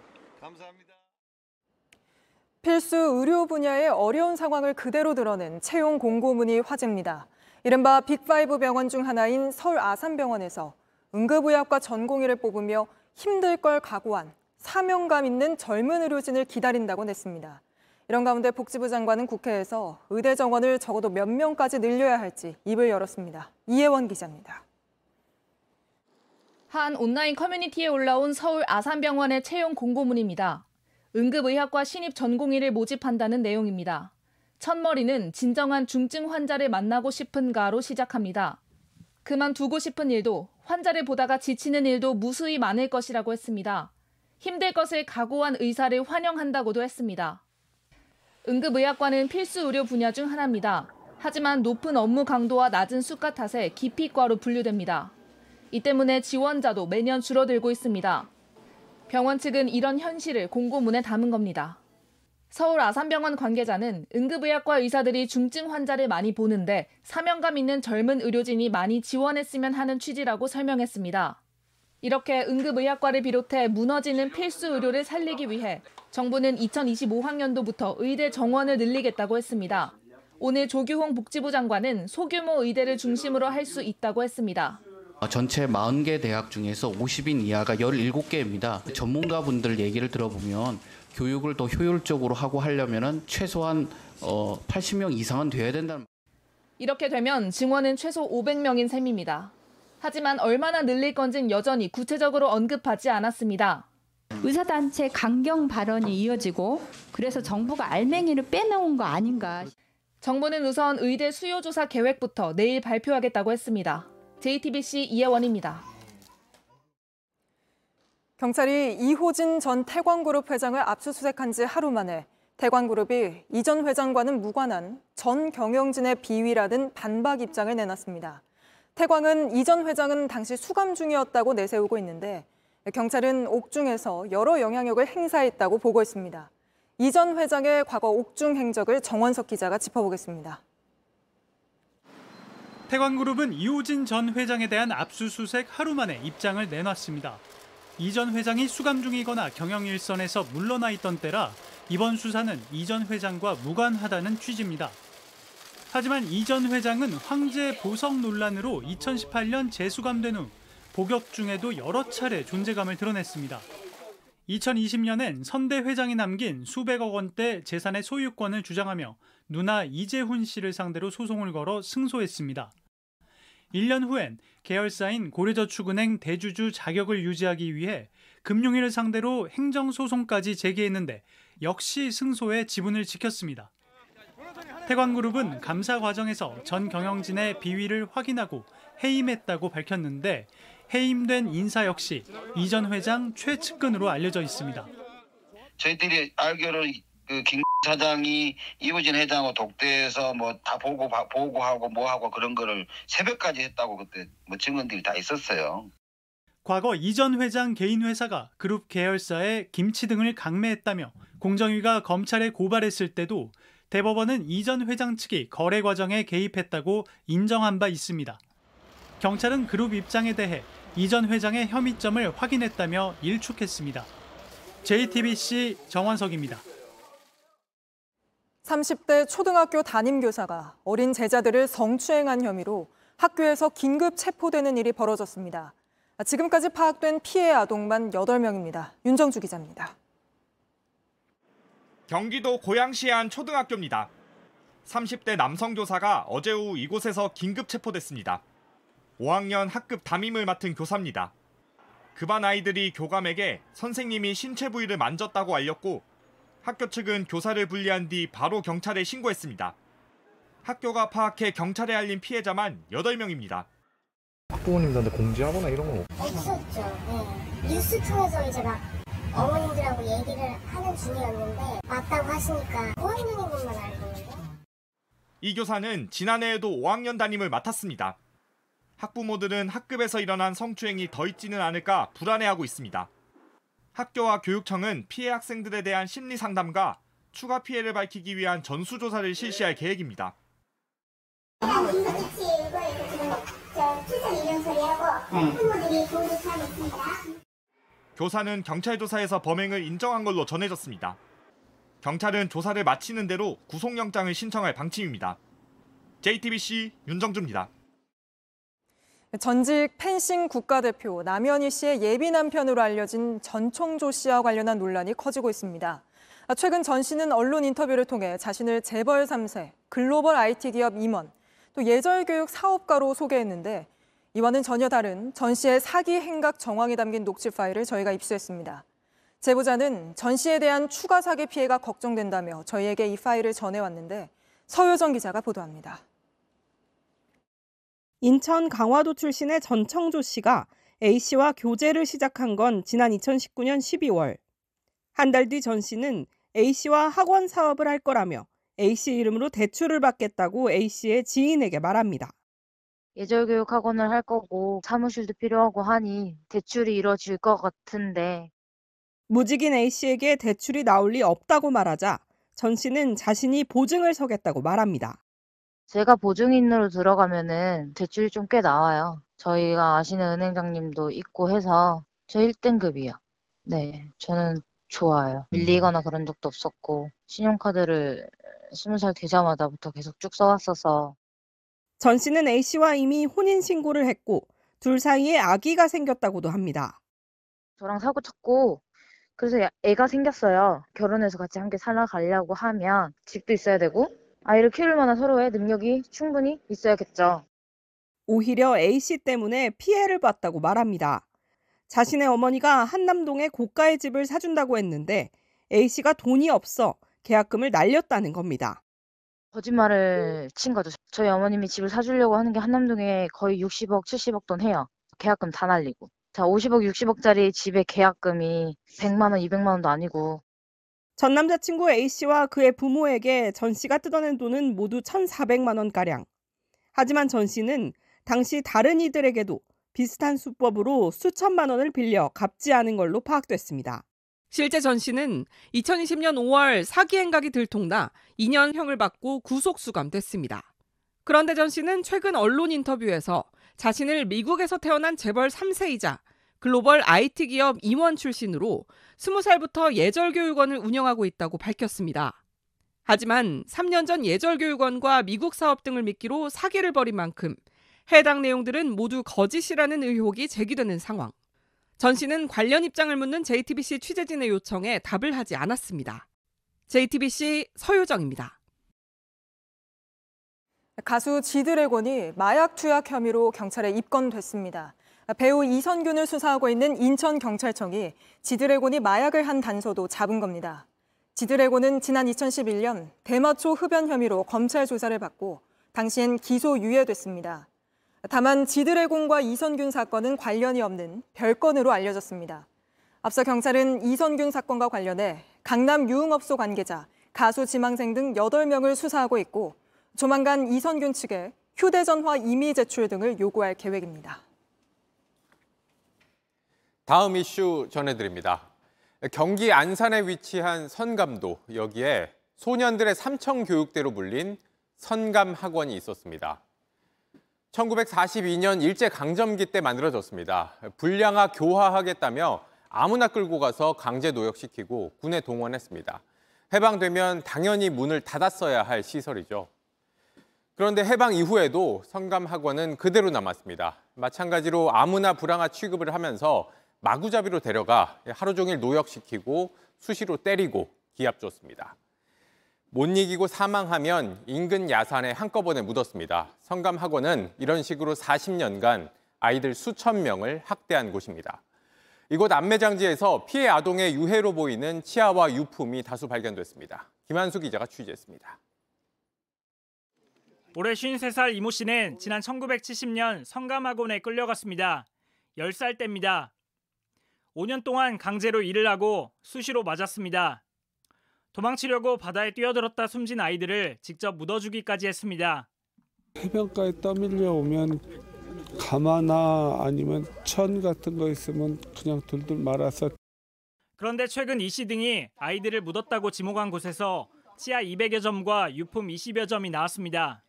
필수 의료 분야의 어려운 상황을 그대로 드러낸 채용 공고문이 화제입니다. 이른바 빅5 병원 중 하나인 서울 아산병원에서 응급의학과 전공의를 뽑으며 힘들 걸 각오한 사명감 있는 젊은 의료진을 기다린다고 냈습니다. 이런 가운데 복지부 장관은 국회에서 의대 정원을 적어도 몇 명까지 늘려야 할지 입을 열었습니다. 이혜원 기자입니다. 한 온라인 커뮤니티에 올라온 서울 아산병원의 채용 공고문입니다. 응급의학과 신입 전공의를 모집한다는 내용입니다. 첫머리는 진정한 중증 환자를 만나고 싶은가로 시작합니다. 그만두고 싶은 일도 환자를 보다가 지치는 일도 무수히 많을 것이라고 했습니다. 힘들 것을 각오한 의사를 환영한다고도 했습니다. 응급의학과는 필수 의료 분야 중 하나입니다. 하지만 높은 업무 강도와 낮은 수가 탓에 기피과로 분류됩니다. 이 때문에 지원자도 매년 줄어들고 있습니다. 병원 측은 이런 현실을 공고문에 담은 겁니다. 서울 아산병원 관계자는 응급의학과 의사들이 중증 환자를 많이 보는데 사명감 있는 젊은 의료진이 많이 지원했으면 하는 취지라고 설명했습니다. 이렇게 응급의학과를 비롯해 무너지는 필수 의료를 살리기 위해 정부는 2025학년도부터 의대 정원을 늘리겠다고 했습니다. 오늘 조규홍 복지부 장관은 소규모 의대를 중심으로 할 수 있다고 했습니다. 전체 40개 대학 중에서 50인 이하가 17개입니다. 전문가분들 얘기를 들어보면 교육을 더 효율적으로 하고 하려면 최소한 80명 이상은 돼야 된다는 이렇게 되면 증원은 최소 500명인 셈입니다. 하지만 얼마나 늘릴 건진 여전히 구체적으로 언급하지 않았습니다. 의사단체 강경 발언이 이어지고 그래서 정부가 알맹이를 빼놓은 거 아닌가. 정부는 우선 의대 수요 조사 계획부터 내일 발표하겠다고 했습니다. JTBC 이혜원입니다. 경찰이 이호진 전 태광그룹 회장을 압수수색한 지 하루 만에 태광그룹이 이 전 회장과는 무관한 전 경영진의 비위라는 반박 입장을 내놨습니다. 태광은 이 전 회장은 당시 수감 중이었다고 내세우고 있는데 경찰은 옥중에서 여러 영향력을 행사했다고 보고 있습니다. 이 전 회장의 과거 옥중 행적을 정원석 기자가 짚어보겠습니다. 태광그룹은 이호진 전 회장에 대한 압수수색 하루 만에 입장을 내놨습니다. 이 전 회장이 수감 중이거나 경영 일선에서 물러나 있던 때라 이번 수사는 이 전 회장과 무관하다는 취지입니다. 하지만 이 전 회장은 황제 보석 논란으로 2018년 재수감된 후 복역 중에도 여러 차례 존재감을 드러냈습니다. 2020년엔 선대 회장이 남긴 수백억 원대 재산의 소유권을 주장하며 누나 이재훈 씨를 상대로 소송을 걸어 승소했습니다. 1년 후엔 계열사인 고려저축은행 대주주 자격을 유지하기 위해 금융위를 상대로 행정소송까지 제기했는데 역시 승소해 지분을 지켰습니다. 태광그룹은 감사 과정에서 전 경영진의 비위를 확인하고 해임했다고 밝혔는데 해임된 인사 역시 이전 회장 최측근으로 알려져 있습니다. 저희들이 알기로는 그김 사장이 이호진 회장하고 독대해서 뭐 다 보고 보고하고 뭐하고 그런 거를 새벽까지 했다고 그때 뭐 증언들이 다 있었어요. 과거 이전 회장 개인 회사가 그룹 계열사에 김치 등을 강매했다며 공정위가 검찰에 고발했을 때도 대법원은 이전 회장 측이 거래 과정에 개입했다고 인정한 바 있습니다. 경찰은 그룹 입장에 대해 이 전 회장의 혐의점을 확인했다며 일축했습니다. JTBC 정원석입니다. 30대 초등학교 담임교사가 어린 제자들을 성추행한 혐의로 학교에서 긴급 체포되는 일이 벌어졌습니다. 지금까지 파악된 피해 아동만 8명입니다. 윤정주 기자입니다. 경기도 고양시의 한 초등학교입니다. 30대 남성 교사가 어제 오후 이곳에서 긴급 체포됐습니다. 5학년 학급 담임을 맡은 교사입니다. 급한 아이들이 교감에게 선생님이 신체 부위를 만졌다고 알렸고 학교 측은 교사를 분리한 뒤 바로 경찰에 신고했습니다. 학교가 파악해 경찰에 알린 피해자만 8명입니다. 학부모님들한테 공지하거나 이런 건 없었죠. 네. 뉴스 통해서 이제 막 어머님들하고 얘기를 하는 중이었는데 맞다고 하시니까 5학년인 것만 알고 있는데. 이 교사는 지난해에도 5학년 담임을 맡았습니다. 학부모들은 학급에서 일어난 성추행이 더 있지는 않을까 불안해하고 있습니다. 학교와 교육청은 피해 학생들에 대한 심리 상담과 추가 피해를 밝히기 위한 전수조사를 실시할 계획입니다. 교사는 경찰 조사에서 범행을 인정한 걸로 전해졌습니다. 경찰은 조사를 마치는 대로 구속영장을 신청할 방침입니다. JTBC 윤정주입니다. 전직 펜싱 국가대표 남현희 씨의 예비 남편으로 알려진 전총조 씨와 관련한 논란이 커지고 있습니다. 최근 전 씨는 언론 인터뷰를 통해 자신을 재벌 3세, 글로벌 IT 기업 임원, 또 예절교육 사업가로 소개했는데 이와는 전혀 다른 전 씨의 사기 행각 정황이 담긴 녹취 파일을 저희가 입수했습니다. 제보자는 전 씨에 대한 추가 사기 피해가 걱정된다며 저희에게 이 파일을 전해왔는데 서효정 기자가 보도합니다. 인천 강화도 출신의 전청조 씨가 A 씨와 교제를 시작한 건 지난 2019년 12월. 한 달 뒤 전 씨는 A 씨와 학원 사업을 할 거라며 A 씨 이름으로 대출을 받겠다고 A 씨의 지인에게 말합니다. 예절교육 학원을 할 거고 사무실도 필요하고 하니 대출이 이루어질 것 같은데 무직인 A 씨에게 대출이 나올 리 없다고 말하자 전 씨는 자신이 보증을 서겠다고 말합니다. 제가 보증인으로 들어가면은 대출이 좀 꽤 나와요. 저희가 아시는 은행장님도 있고 해서 저 1등급이요. 네, 저는 좋아요. 밀리거나 그런 적도 없었고 신용카드를 20살 되자마자부터 계속 쭉 써왔어서 전 씨는 A 씨와 이미 혼인 신고를 했고 둘 사이에 아기가 생겼다고도 합니다. 저랑 사고 쳤고 그래서 야- 애가 생겼어요. 결혼해서 같이 함께 살아가려고 하면 집도 있어야 되고 아이를 키울 만한 서로의 능력이 충분히 있어야겠죠. 오히려 A 씨 때문에 피해를 봤다고 말합니다. 자신의 어머니가 한남동에 고가의 집을 사준다고 했는데 A 씨가 돈이 없어 계약금을 날렸다는 겁니다. 거짓말을 친 거죠. 저희 어머님이 집을 사주려고 하는 게 한남동에 거의 60억, 70억 돈 해요. 계약금 다 날리고. 자, 50억, 60억짜리 집의 계약금이 100만 원, 200만 원도 아니고 전 남자친구 A 씨와 그의 부모에게 전 씨가 뜯어낸 돈은 모두 1,400만 원가량. 하지만 전 씨는 당시 다른 이들에게도 비슷한 수법으로 수천만 원을 빌려 갚지 않은 걸로 파악됐습니다. 실제 전 씨는 2020년 5월 사기 행각이 들통나 2년형을 받고 구속 수감됐습니다. 그런데 전 씨는 최근 언론 인터뷰에서 자신을 미국에서 태어난 재벌 3세이자 글로벌 IT 기업 임원 출신으로 20살부터 예절교육원을 운영하고 있다고 밝혔습니다. 하지만 3년 전 예절교육원과 미국 사업 등을 미끼로 사기를 벌인 만큼 해당 내용들은 모두 거짓이라는 의혹이 제기되는 상황. 전 씨는 관련 입장을 묻는 JTBC 취재진의 요청에 답을 하지 않았습니다. JTBC 서효정입니다. 가수 지드래곤이 마약 투약 혐의로 경찰에 입건됐습니다. 배우 이선균을 수사하고 있는 인천경찰청이 지드래곤이 마약을 한 단서도 잡은 겁니다. 지드래곤은 지난 2011년 대마초 흡연 혐의로 검찰 조사를 받고 당시엔 기소 유예됐습니다. 다만 지드래곤과 이선균 사건은 관련이 없는 별건으로 알려졌습니다. 앞서 경찰은 이선균 사건과 관련해 강남 유흥업소 관계자, 가수 지망생 등 8명을 수사하고 있고 조만간 이선균 측에 휴대전화 이미 제출 등을 요구할 계획입니다. 다음 이슈 전해드립니다. 경기 안산에 위치한 선감도 여기에 소년들의 삼청 교육대로 불린 선감 학원이 있었습니다. 1942년 일제 강점기 때 만들어졌습니다. 불량화 교화하겠다며 아무나 끌고 가서 강제 노역시키고 군에 동원했습니다. 해방되면 당연히 문을 닫았어야 할 시설이죠. 그런데 해방 이후에도 성감학원은 그대로 남았습니다. 마찬가지로 아무나 불황화 취급을 하면서 마구잡이로 데려가 하루 종일 노역시키고 수시로 때리고 기합 줬습니다. 못 이기고 사망하면 인근 야산에 한꺼번에 묻었습니다. 성감학원은 이런 식으로 40년간 아이들 수천 명을 학대한 곳입니다. 이곳 안매장지에서 피해 아동의 유해로 보이는 치아와 유품이 다수 발견됐습니다. 김한수 기자가 취재했습니다. 올해 53살 이모 씨는 지난 1970년 성감학원에 끌려갔습니다. 10살 때입니다. 5년 동안 강제로 일을 하고 수시로 맞았습니다. 도망치려고 바다에 뛰어들었다 숨진 아이들을 직접 묻어주기까지 했습니다. 해변가에 떠밀려 오면 가마나 아니면 천 같은 거 있으면 그냥 둘둘 말아서 그런데 최근 이 씨 등이 아이들을 묻었다고 지목한 곳에서 치아 200여 점과 유품 20여 점이 나왔습니다.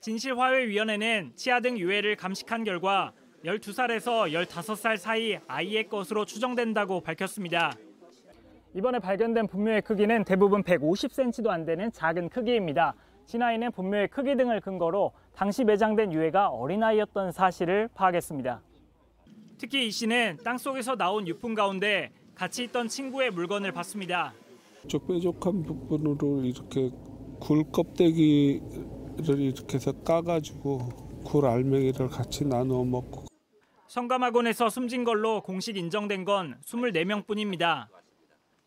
진실화훼위원회는 치아 등 유해를 감식한 결과 12살에서 15살 사이 아이의 것으로 추정된다고 밝혔습니다. 이번에 발견된 분묘의 크기는 대부분 150cm도 안 되는 작은 크기입니다. 진아이는 분묘의 크기 등을 근거로 당시 매장된 유해가 어린아이였던 사실을 파악했습니다. 특히 이 씨는 땅속에서 나온 유품 가운데 같이 있던 친구의 물건을 봤습니다. 쪽 뾰족한 부분으로 이렇게 굴 껍데기를 이렇게 해서 까가지고 굴 알맹이를 같이 나누어 먹고 성감학원에서 숨진 걸로 공식 인정된 건 24명뿐입니다.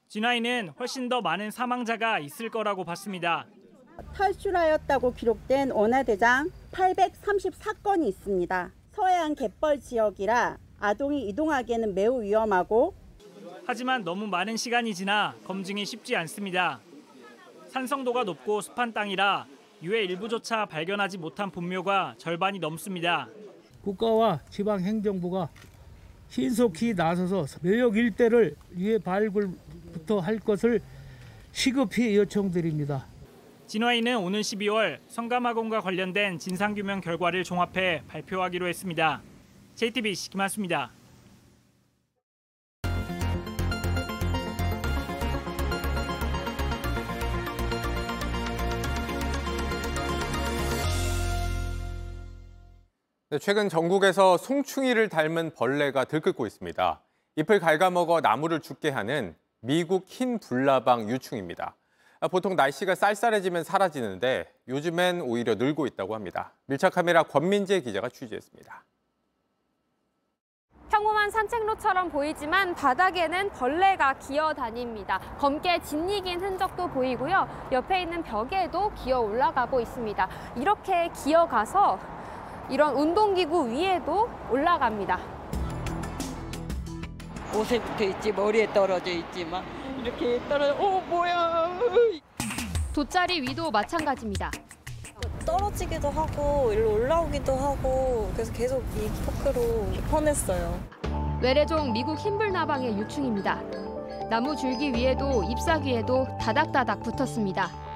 진아이는 훨씬 더 많은 사망자가 있을 거라고 봤습니다. 탈출하였다고 기록된 원화대장 834건이 있습니다. 서해안 갯벌 지역이라 아동이 이동하기에는 매우 위험하고 하지만 너무 많은 시간이 지나 검증이 쉽지 않습니다. 산성도가 높고 습한 땅이라 유해 일부조차 발견하지 못한 분묘가 절반이 넘습니다. 국가와 지방행정부가 신속히 나서서 매역 일대를 유해 발굴부터 할 것을 시급히 요청드립니다. 진화인은 오는 12월 성감학원과 관련된 진상규명 결과를 종합해 발표하기로 했습니다. JTBC 김한수입니다. 최근 전국에서 송충이를 닮은 벌레가 들끓고 있습니다. 잎을 갉아먹어 나무를 죽게 하는 미국 흰 불나방 유충입니다. 아, 보통 날씨가 쌀쌀해지면 사라지는데 요즘엔 오히려 늘고 있다고 합니다. 밀착 카메라 권민재 기자가 취재했습니다. 평범한 산책로처럼 보이지만 바닥에는 벌레가 기어다닙니다. 검게 짓이긴 흔적도 보이고요. 옆에 있는 벽에도 기어 올라가고 있습니다. 이렇게 기어가서 이런 운동기구 위에도 올라갑니다. 옷에 붙어 있지 머리에 떨어져 있지만 이렇게 떨어져 어 뭐야 돗자리 위도 마찬가지입니다. 떨어지기도 하고 일로 올라오기도 하고 그래서 계속 이 포크로 퍼냈어요. 외래종 미국 흰불나방의 유충입니다. 나무 줄기 위에도 잎사귀에도 다닥다닥 붙었습니다.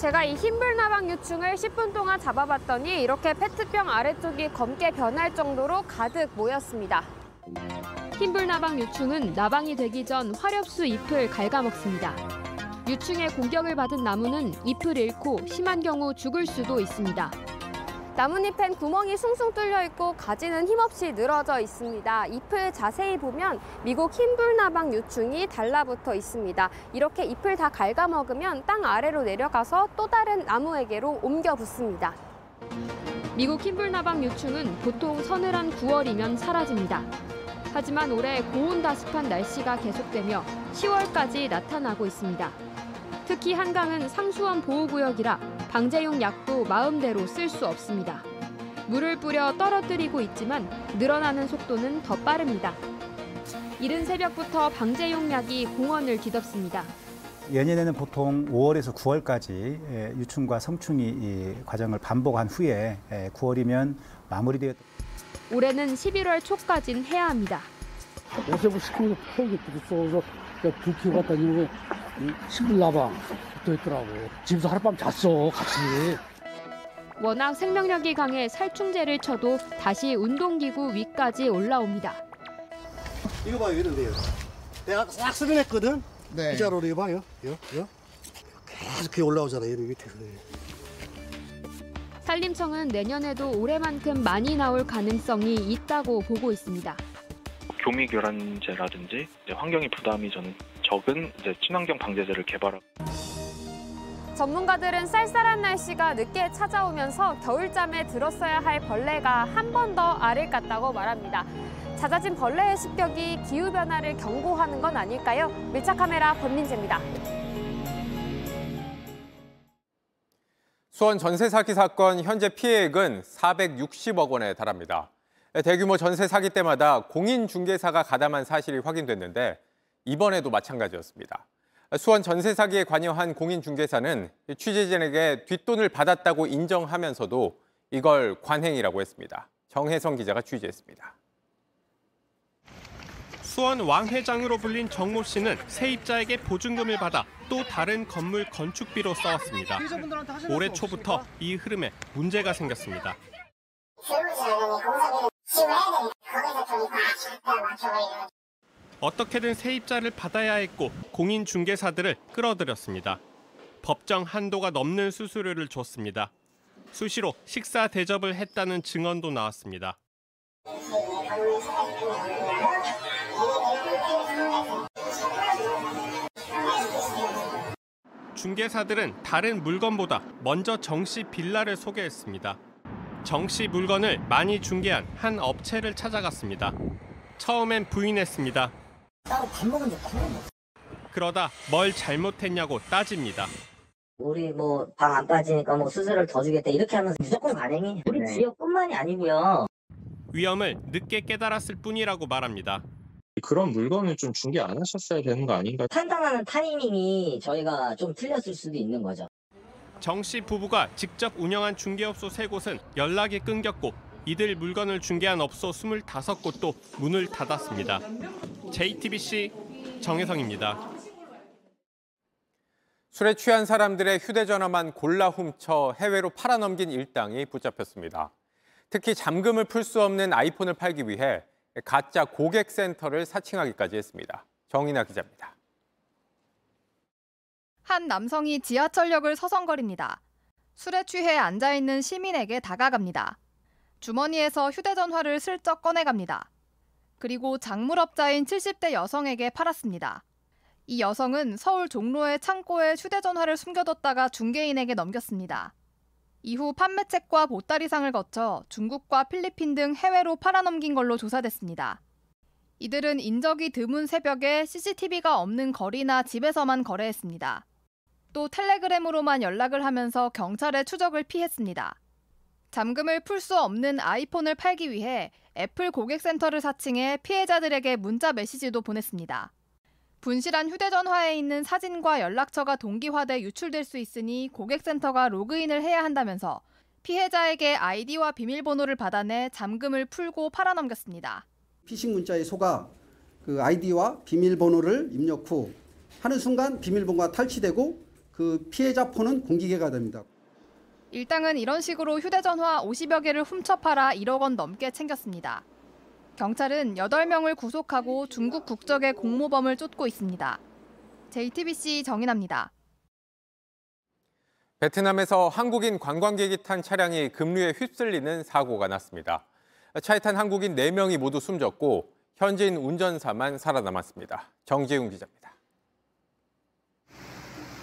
제가 이 흰불 나방 유충을 10분 동안 잡아봤더니 이렇게 페트병 아래쪽이 검게 변할 정도로 가득 모였습니다. 흰불 나방 유충은 나방이 되기 전 화렵수 잎을 갉아먹습니다. 유충의 공격을 받은 나무는 잎을 잃고 심한 경우 죽을 수도 있습니다. 나뭇잎엔 구멍이 숭숭 뚫려 있고 가지는 힘없이 늘어져 있습니다. 잎을 자세히 보면 미국 흰불나방 유충이 달라붙어 있습니다. 이렇게 잎을 다 갉아먹으면 땅 아래로 내려가서 또 다른 나무에게로 옮겨 붙습니다. 미국 흰불나방 유충은 보통 서늘한 9월이면 사라집니다. 하지만 올해 고온다습한 날씨가 계속되며 10월까지 나타나고 있습니다. 특히 한강은 상수원 보호구역이라 방제용 약도 마음대로 쓸 수 없습니다. 물을 뿌려 떨어뜨리고 있지만 늘어나는 속도는 더 빠릅니다. 이른 새벽부터 방제용 약이 공원을 뒤덮습니다. 연년에는 보통 5월에서 9월까지 유충과 성충이 과정을 반복한 후에 9월이면 마무리되었. 올해는 11월 초까진 해야 합니다. 요새 시키는 턱이 부딪혀서 불 켜고 갔더니 신불나방 붙어 있더라고. 집에서 하룻밤 잤어 같이. 워낙 생명력이 강해 살충제를 쳐도 다시 운동기구 위까지 올라옵니다. 이거 봐요, 이런데요. 내가 싹 쓸어냈거든. 네. 이 자로로 이거 봐요. 요, 요. 계속 이렇게 올라오잖아요, 여기 밑에서. 산림청은 내년에도 올해만큼 많이 나올 가능성이 있다고 보고 있습니다. 교미교란제라든지 환경에 부담이 전 적은 이제 친환경 방제제를 개발하고. 전문가들은 쌀쌀한 날씨가 늦게 찾아오면서 겨울잠에 들었어야 할 벌레가 한 번 더 알을 깠다고 말합니다. 잦아진 벌레의 습격이 기후 변화를 경고하는 건 아닐까요? 밀착 카메라 권민재입니다. 수원 전세 사기 사건 현재 피해액은 460억 원에 달합니다. 대규모 전세 사기 때마다 공인중개사가 가담한 사실이 확인됐는데 이번에도 마찬가지였습니다. 수원 전세 사기에 관여한 공인중개사는 취재진에게 뒷돈을 받았다고 인정하면서도 이걸 관행이라고 했습니다. 정혜성 기자가 취재했습니다. 수원 왕 회장으로 불린 정모 씨는 세입자에게 보증금을 받아 또 다른 건물 건축비로 써왔습니다. 올해 초부터 이 흐름에 문제가 생겼습니다. 어떻게든 세입자를 받아야 했고 공인 중개사들을 끌어들였습니다. 법정 한도가 넘는 수수료를 줬습니다. 수시로 식사 대접을 했다는 증언도 나왔습니다. 중개사들은 다른 물건보다 먼저 정씨 빌라를 소개했습니다. 정씨 물건을 많이 중개한 한 업체를 찾아갔습니다. 처음엔 부인했습니다. 따로 밥 먹은 적 그러다 뭘 잘못했냐고 따집니다. 우리 뭐 방 안 빠지니까 뭐 수수료를 더 주겠다 이렇게 하면서 무조건 간행이 우리 지역뿐만이 아니고요. 위험을 늦게 깨달았을 뿐이라고 말합니다. 그런 물건을 좀 중개 안 하셨어야 되는 거 아닌가? 판단하는 타이밍이 저희가 좀 틀렸을 수도 있는 거죠. 정 씨 부부가 직접 운영한 중개업소 세곳은 연락이 끊겼고 이들 물건을 중개한 업소 25곳도 문을 닫았습니다. JTBC 정혜성입니다. 술에 취한 사람들의 휴대전화만 골라 훔쳐 해외로 팔아넘긴 일당이 붙잡혔습니다. 특히 잠금을 풀 수 없는 아이폰을 팔기 위해 가짜 고객센터를 사칭하기까지 했습니다. 정인아 기자입니다. 한 남성이 지하철역을 서성거립니다. 술에 취해 앉아 있는 시민에게 다가갑니다. 주머니에서 휴대전화를 슬쩍 꺼내갑니다. 그리고 작물업자인 70대 여성에게 팔았습니다. 이 여성은 서울 종로의 창고에 휴대전화를 숨겨뒀다가 중개인에게 넘겼습니다. 이후 판매책과 보따리상을 거쳐 중국과 필리핀 등 해외로 팔아넘긴 걸로 조사됐습니다. 이들은 인적이 드문 새벽에 CCTV가 없는 거리나 집에서만 거래했습니다. 또 텔레그램으로만 연락을 하면서 경찰의 추적을 피했습니다. 잠금을 풀 수 없는 아이폰을 팔기 위해 애플 고객센터를 사칭해 피해자들에게 문자 메시지도 보냈습니다. 분실한 휴대전화에 있는 사진과 연락처가 동기화돼 유출될 수 있으니 고객센터가 로그인을 해야 한다면서 피해자에게 아이디와 비밀번호를 받아내 잠금을 풀고 팔아넘겼습니다. 피싱 문자에 속아 그 아이디와 비밀번호를 입력 후 하는 순간 비밀번호가 탈취되고 그 피해자 폰은 공기계가 됩니다. 일당은 이런 식으로 휴대전화 50여 개를 훔쳐 팔아 1억 원 넘게 챙겼습니다. 경찰은 8명을 구속하고 중국 국적의 공모범을 쫓고 있습니다. JTBC 정인합니다. 베트남에서 한국인 관광객이 탄 차량이 급류에 휩쓸리는 사고가 났습니다. 차에 탄 한국인 4명이 모두 숨졌고 현지인 운전사만 살아남았습니다. 정재훈 기자입니다.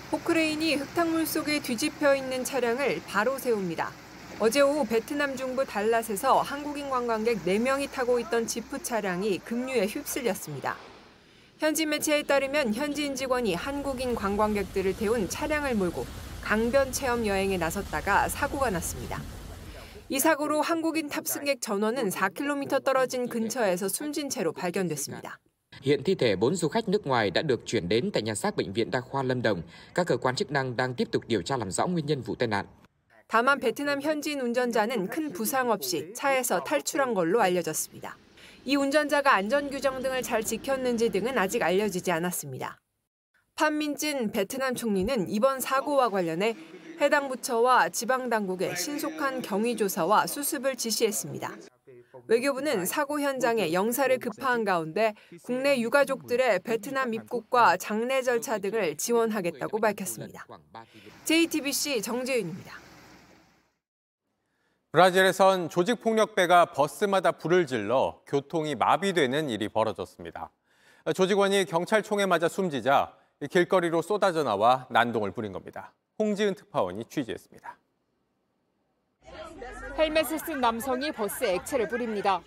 포크레인이 흙탕물 속에 뒤집혀 있는 차량을 바로 세웁니다. 어제 오후 베트남 중부 달랏에서 한국인 관광객 4명이 타고 있던 지프 차량이 급류에 휩쓸렸습니다. 현지 매체에 따르면 현지인 직원이 한국인 관광객들을 태운 차량을 몰고 강변 체험 여행에 나섰다가 사고가 났습니다. 이 사고로 한국인 탑승객 전원은 4km 떨어진 근처에서 숨진 채로 발견됐습니다. Hiện thi thể 4 du khách nước ngoài đã được chuyển đến tại nhà xác Bệnh viện Đa khoa Lâm Đồng. Các cơ quan chức năng đang tiếp tục điều tra làm rõ nguyên nhân vụ tai nạn. 다만 베트남 현지인 운전자는 큰 부상 없이 차에서 탈출한 걸로 알려졌습니다. 이 운전자가 안전규정 등을 잘 지켰는지 등은 아직 알려지지 않았습니다. 판민진 베트남 총리는 이번 사고와 관련해 해당 부처와 지방당국에 신속한 경위조사와 수습을 지시했습니다. 외교부는 사고 현장에 영사를 급파한 가운데 국내 유가족들의 베트남 입국과 장례 절차 등을 지원하겠다고 밝혔습니다. JTBC 정재윤입니다. 브라질에선 조직폭력배가 버스마다 불을 질러 교통이 마비되는 일이 벌어졌습니다. 조직원이 경찰총에 맞아 숨지자 길거리로 쏟아져 나와 난동을 부린 겁니다. 홍지은 특파원이 취재했습니다. 헬멧을 쓴 남성이 버스에 액체를 뿌립니다.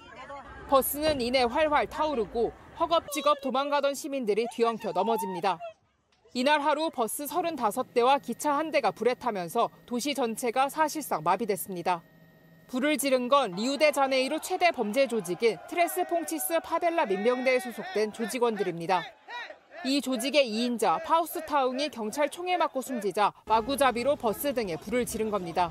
버스는 이내 활활 타오르고 허겁지겁 도망가던 시민들이 뒤엉켜 넘어집니다. 이날 하루 버스 35대와 기차 한 대가 불에 타면서 도시 전체가 사실상 마비됐습니다. 불을 지른 건 리우데자네이루 최대 범죄 조직인 트레스 퐁치스 파벨라 민병대에 소속된 조직원들입니다. 이 조직의 2인자 파우스타웅이 경찰 총에 맞고 숨지자 마구잡이로 버스 등에 불을 지른 겁니다.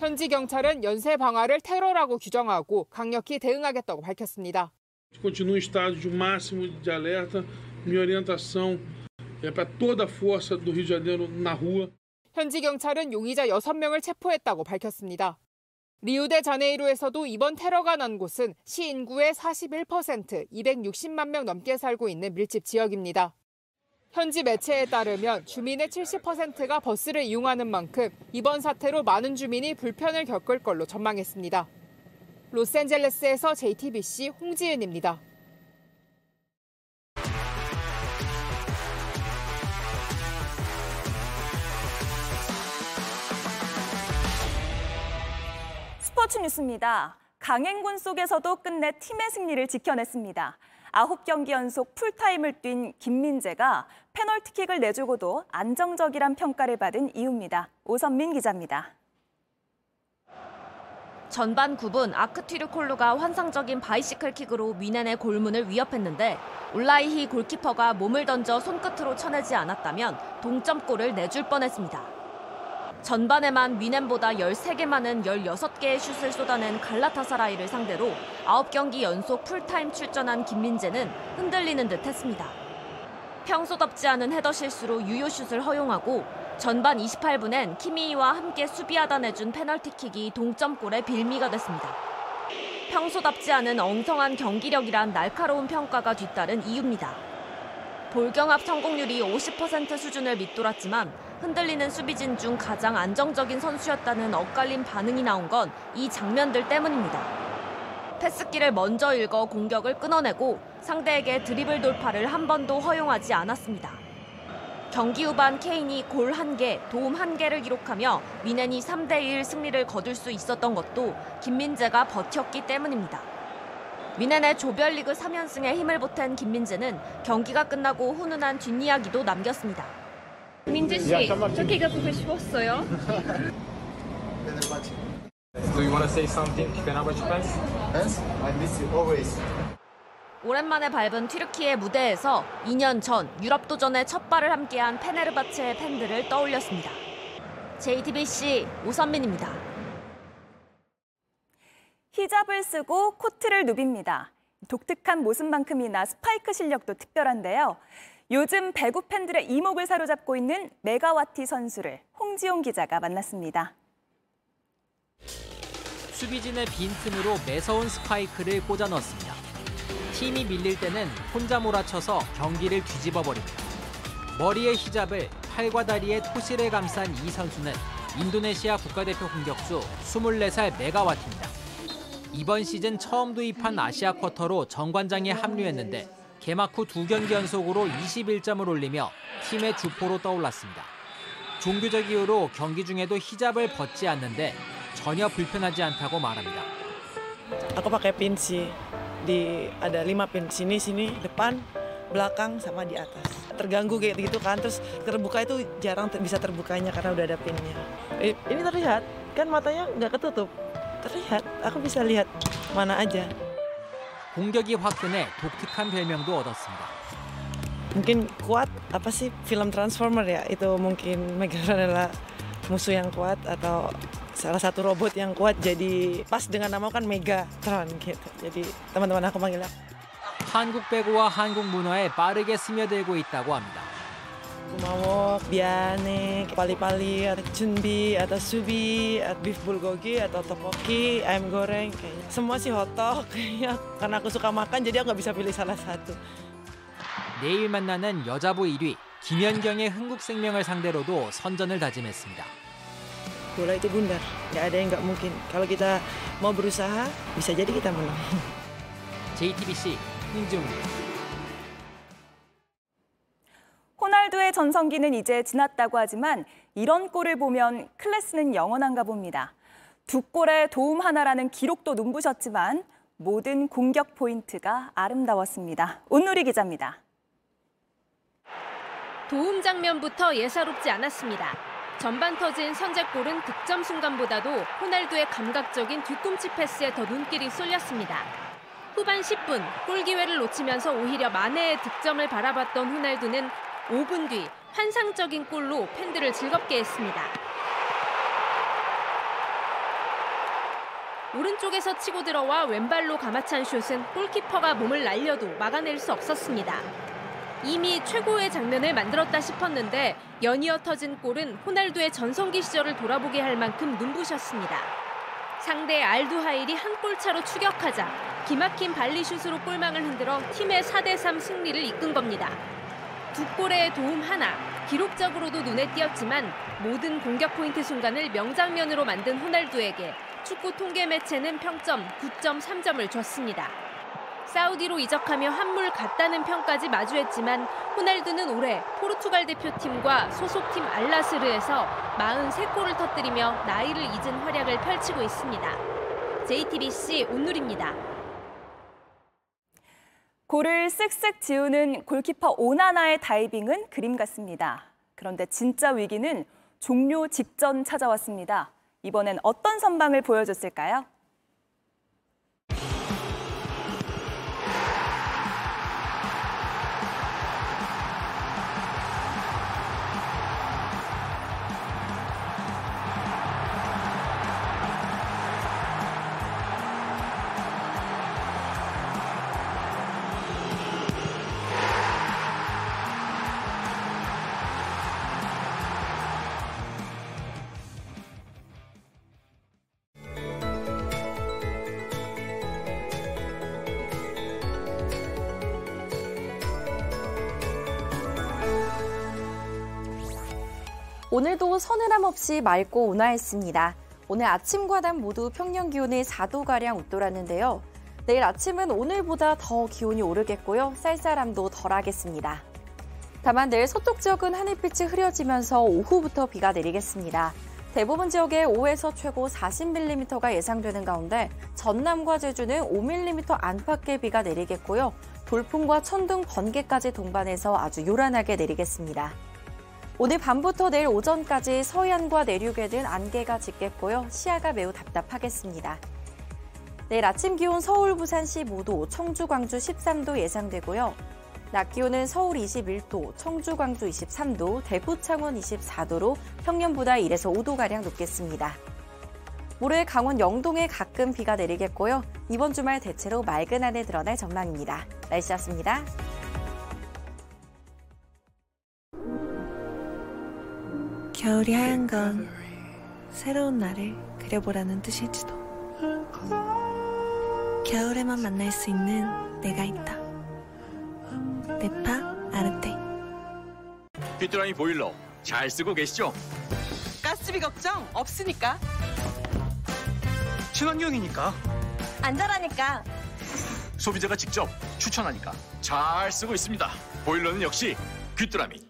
현지 경찰은 연쇄 방화를 테러라고 규정하고 강력히 대응하겠다고 밝혔습니다. Continua em estado de máximo de alerta. Minha orientação é para toda a força do Rio de Janeiro na rua. 현지 경찰은 용의자 6명을 체포했다고 밝혔습니다. 리우데자네이루에서도 이번 테러가 난 곳은 시 인구의 41%, 260만 명 넘게 살고 있는 밀집 지역입니다. 현지 매체에 따르면 주민의 70%가 버스를 이용하는 만큼 이번 사태로 많은 주민이 불편을 겪을 걸로 전망했습니다. 로스앤젤레스에서 JTBC 홍지은입니다. 스포츠 뉴스입니다. 강행군 속에서도 끝내 팀의 승리를 지켜냈습니다. 9경기 연속 풀타임을 뛴 김민재가 페널티킥을 내주고도 안정적이란 평가를 받은 이유입니다. 오선민 기자입니다. 전반 9분 아크튀르콜루가 환상적인 바이시클 킥으로 미넨의 골문을 위협했는데 울라이히 골키퍼가 몸을 던져 손끝으로 쳐내지 않았다면 동점골을 내줄 뻔했습니다. 전반에만 미넨보다 13개 많은 16개의 슛을 쏟아낸 갈라타사라이를 상대로 9경기 연속 풀타임 출전한 김민재는 흔들리는 듯 했습니다. 평소답지 않은 헤더 실수로 유효슛을 허용하고 전반 28분엔 키미이와 함께 수비하다 내준 페널티킥이 동점골의 빌미가 됐습니다. 평소답지 않은 엉성한 경기력이란 날카로운 평가가 뒤따른 이유입니다. 볼경합 성공률이 50% 수준을 밑돌았지만 흔들리는 수비진 중 가장 안정적인 선수였다는 엇갈린 반응이 나온 건 이 장면들 때문입니다. 패스기를 먼저 읽어 공격을 끊어내고 상대에게 드리블 돌파를 한 번도 허용하지 않았습니다. 경기 후반 케인이 골 1개, 도움 1개를 기록하며 미넨이 3대1 승리를 거둘 수 있었던 것도 김민재가 버텼기 때문입니다. 미넨의 조별리그 3연승에 힘을 보탠 김민재는 경기가 끝나고 훈훈한 뒷이야기도 남겼습니다. 민재 씨, 저기가 보고 싶었어요. Do you want to say something Fenerbahce fans? Fans, I miss you always. 오랜만에 밟은 튀르키예 무대에서 2년 전 유럽 도전에 첫 발을 함께한 페네르바체의 팬들을 떠올렸습니다. JTBC 오선민입니다. 히잡을 쓰고 코트를 누빕니다. 독특한 모습만큼이나 스파이크 실력도 특별한데요. 요즘 배구 팬들의 이목을 사로잡고 있는 메가와티 선수를 홍지용 기자가 만났습니다. 수비진의 빈틈으로 매서운 스파이크를 꽂아 넣었습니다. 팀이 밀릴 때는 혼자 몰아쳐서 경기를 뒤집어 버립니다. 머리에 히잡을 팔과 다리에 토시를 감싼 이 선수는 인도네시아 국가대표 공격수 24살 메가와티입니다. 이번 시즌 처음 도입한 아시아 쿼터로 정관장에 합류했는데 개막 후 두 경기 연속으로 21점을 올리며 팀의 주포로 떠올랐습니다. 종교적 이유로 경기 중에도 히잡을 벗지 않는데 전혀 불편하지 않다고 말합니다. Aku pakai pin sih. Di ada lima pin sini sini depan belakang sama di atas. Terganggu kayak gitu kan terus terbuka itu jarang ter- bisa terbukanya karena udah ada pinnya. Eh, Ini terlihat kan matanya nggak ketutup. Terlihat, aku bisa lihat mana aja. 공격이 화끈해 독특한 별명도 얻었습니다. Mungkin kuat apa sih film Transformer ya itu mungkin adalah musuh yang kuat atau salah satu robot yang kuat jadi pas dengan nama kan Megatron gitu. Jadi teman-teman aku manggilnya 한국 배구와 한국 문화에 빠르게 스며들고 있다고 합니다. Biane, pali-pali, atau chunbi, atau subi, atau beef bulgogi, atau topoki, ayam goreng, kayaknya. Semua sih hotdog kayaknya. Karena aku suka makan jadi aku nggak bisa pilih salah satu. 내일 만나는 여자부 1위 김연경의 흥국생명을 상대로도 선전을 다짐했습니다. Bola itu bundar, nggak ada yang nggak mungkin. Kalau kita mau berusaha, bisa jadi kita menang. JTBC 홍지웅입니다. 호날두의 전성기는 이제 지났다고 하지만 이런 골을 보면 클래스는 영원한가 봅니다. 두 골에 도움 하나라는 기록도 눈부셨지만 모든 공격 포인트가 아름다웠습니다. 온누리 기자입니다. 도움 장면부터 예사롭지 않았습니다. 전반 터진 선제골은 득점 순간보다도 호날두의 감각적인 뒤꿈치 패스에 더 눈길이 쏠렸습니다. 후반 10분 골 기회를 놓치면서 오히려 마네의 득점을 바라봤던 호날두는 5분 뒤 환상적인 골로 팬들을 즐겁게 했습니다. 오른쪽에서 치고 들어와 왼발로 감아찬 슛은 골키퍼가 몸을 날려도 막아낼 수 없었습니다. 이미 최고의 장면을 만들었다 싶었는데 연이어 터진 골은 호날두의 전성기 시절을 돌아보게 할 만큼 눈부셨습니다. 상대 알두하일이 한 골 차로 추격하자 기막힌 발리슛으로 골망을 흔들어 팀의 4대3 승리를 이끈 겁니다. 두 골의 도움 하나, 기록적으로도 눈에 띄었지만 모든 공격 포인트 순간을 명장면으로 만든 호날두에게 축구 통계 매체는 평점 9.3점을 줬습니다. 사우디로 이적하며 한물 같다는 평까지 마주했지만 호날두는 올해 포르투갈 대표팀과 소속팀 알라스르에서 43골을 터뜨리며 나이를 잊은 활약을 펼치고 있습니다. JTBC 온누리입니다. 골을 쓱쓱 지우는 골키퍼 오나나의 다이빙은 그림 같습니다. 그런데 진짜 위기는 종료 직전 찾아왔습니다. 이번엔 어떤 선방을 보여줬을까요? 오늘도 서늘함 없이 맑고 온화했습니다. 오늘 아침과 낮 모두 평년 기온이 4도가량 웃돌았는데요. 내일 아침은 오늘보다 더 기온이 오르겠고요. 쌀쌀함도 덜하겠습니다. 다만 내일 서쪽 지역은 하늘빛이 흐려지면서 오후부터 비가 내리겠습니다. 대부분 지역에 5에서 최고 40mm가 예상되는 가운데 전남과 제주는 5mm 안팎의 비가 내리겠고요. 돌풍과 천둥, 번개까지 동반해서 아주 요란하게 내리겠습니다. 오늘 밤부터 내일 오전까지 서해안과 내륙에는 안개가 짙겠고요. 시야가 매우 답답하겠습니다. 내일 아침 기온 서울, 부산 15도, 청주, 광주 13도 예상되고요. 낮 기온은 서울 21도, 청주, 광주 23도, 대구, 창원 24도로 평년보다 1에서 5도가량 높겠습니다. 모레 강원 영동에 가끔 비가 내리겠고요. 이번 주말 대체로 맑은 하늘 드러날 전망입니다. 날씨였습니다. 겨울이 하얀 건 새로운 날을 그려보라는 뜻일지도. 겨울에만 만날 수 있는 내가 있다. 네파 아르테. 귀뚜라미 보일러 잘 쓰고 계시죠? 가스비 걱정 없으니까. 친환경이니까. 안전하니까. 소비자가 직접 추천하니까 잘 쓰고 있습니다. 보일러는 역시 귀뚜라미.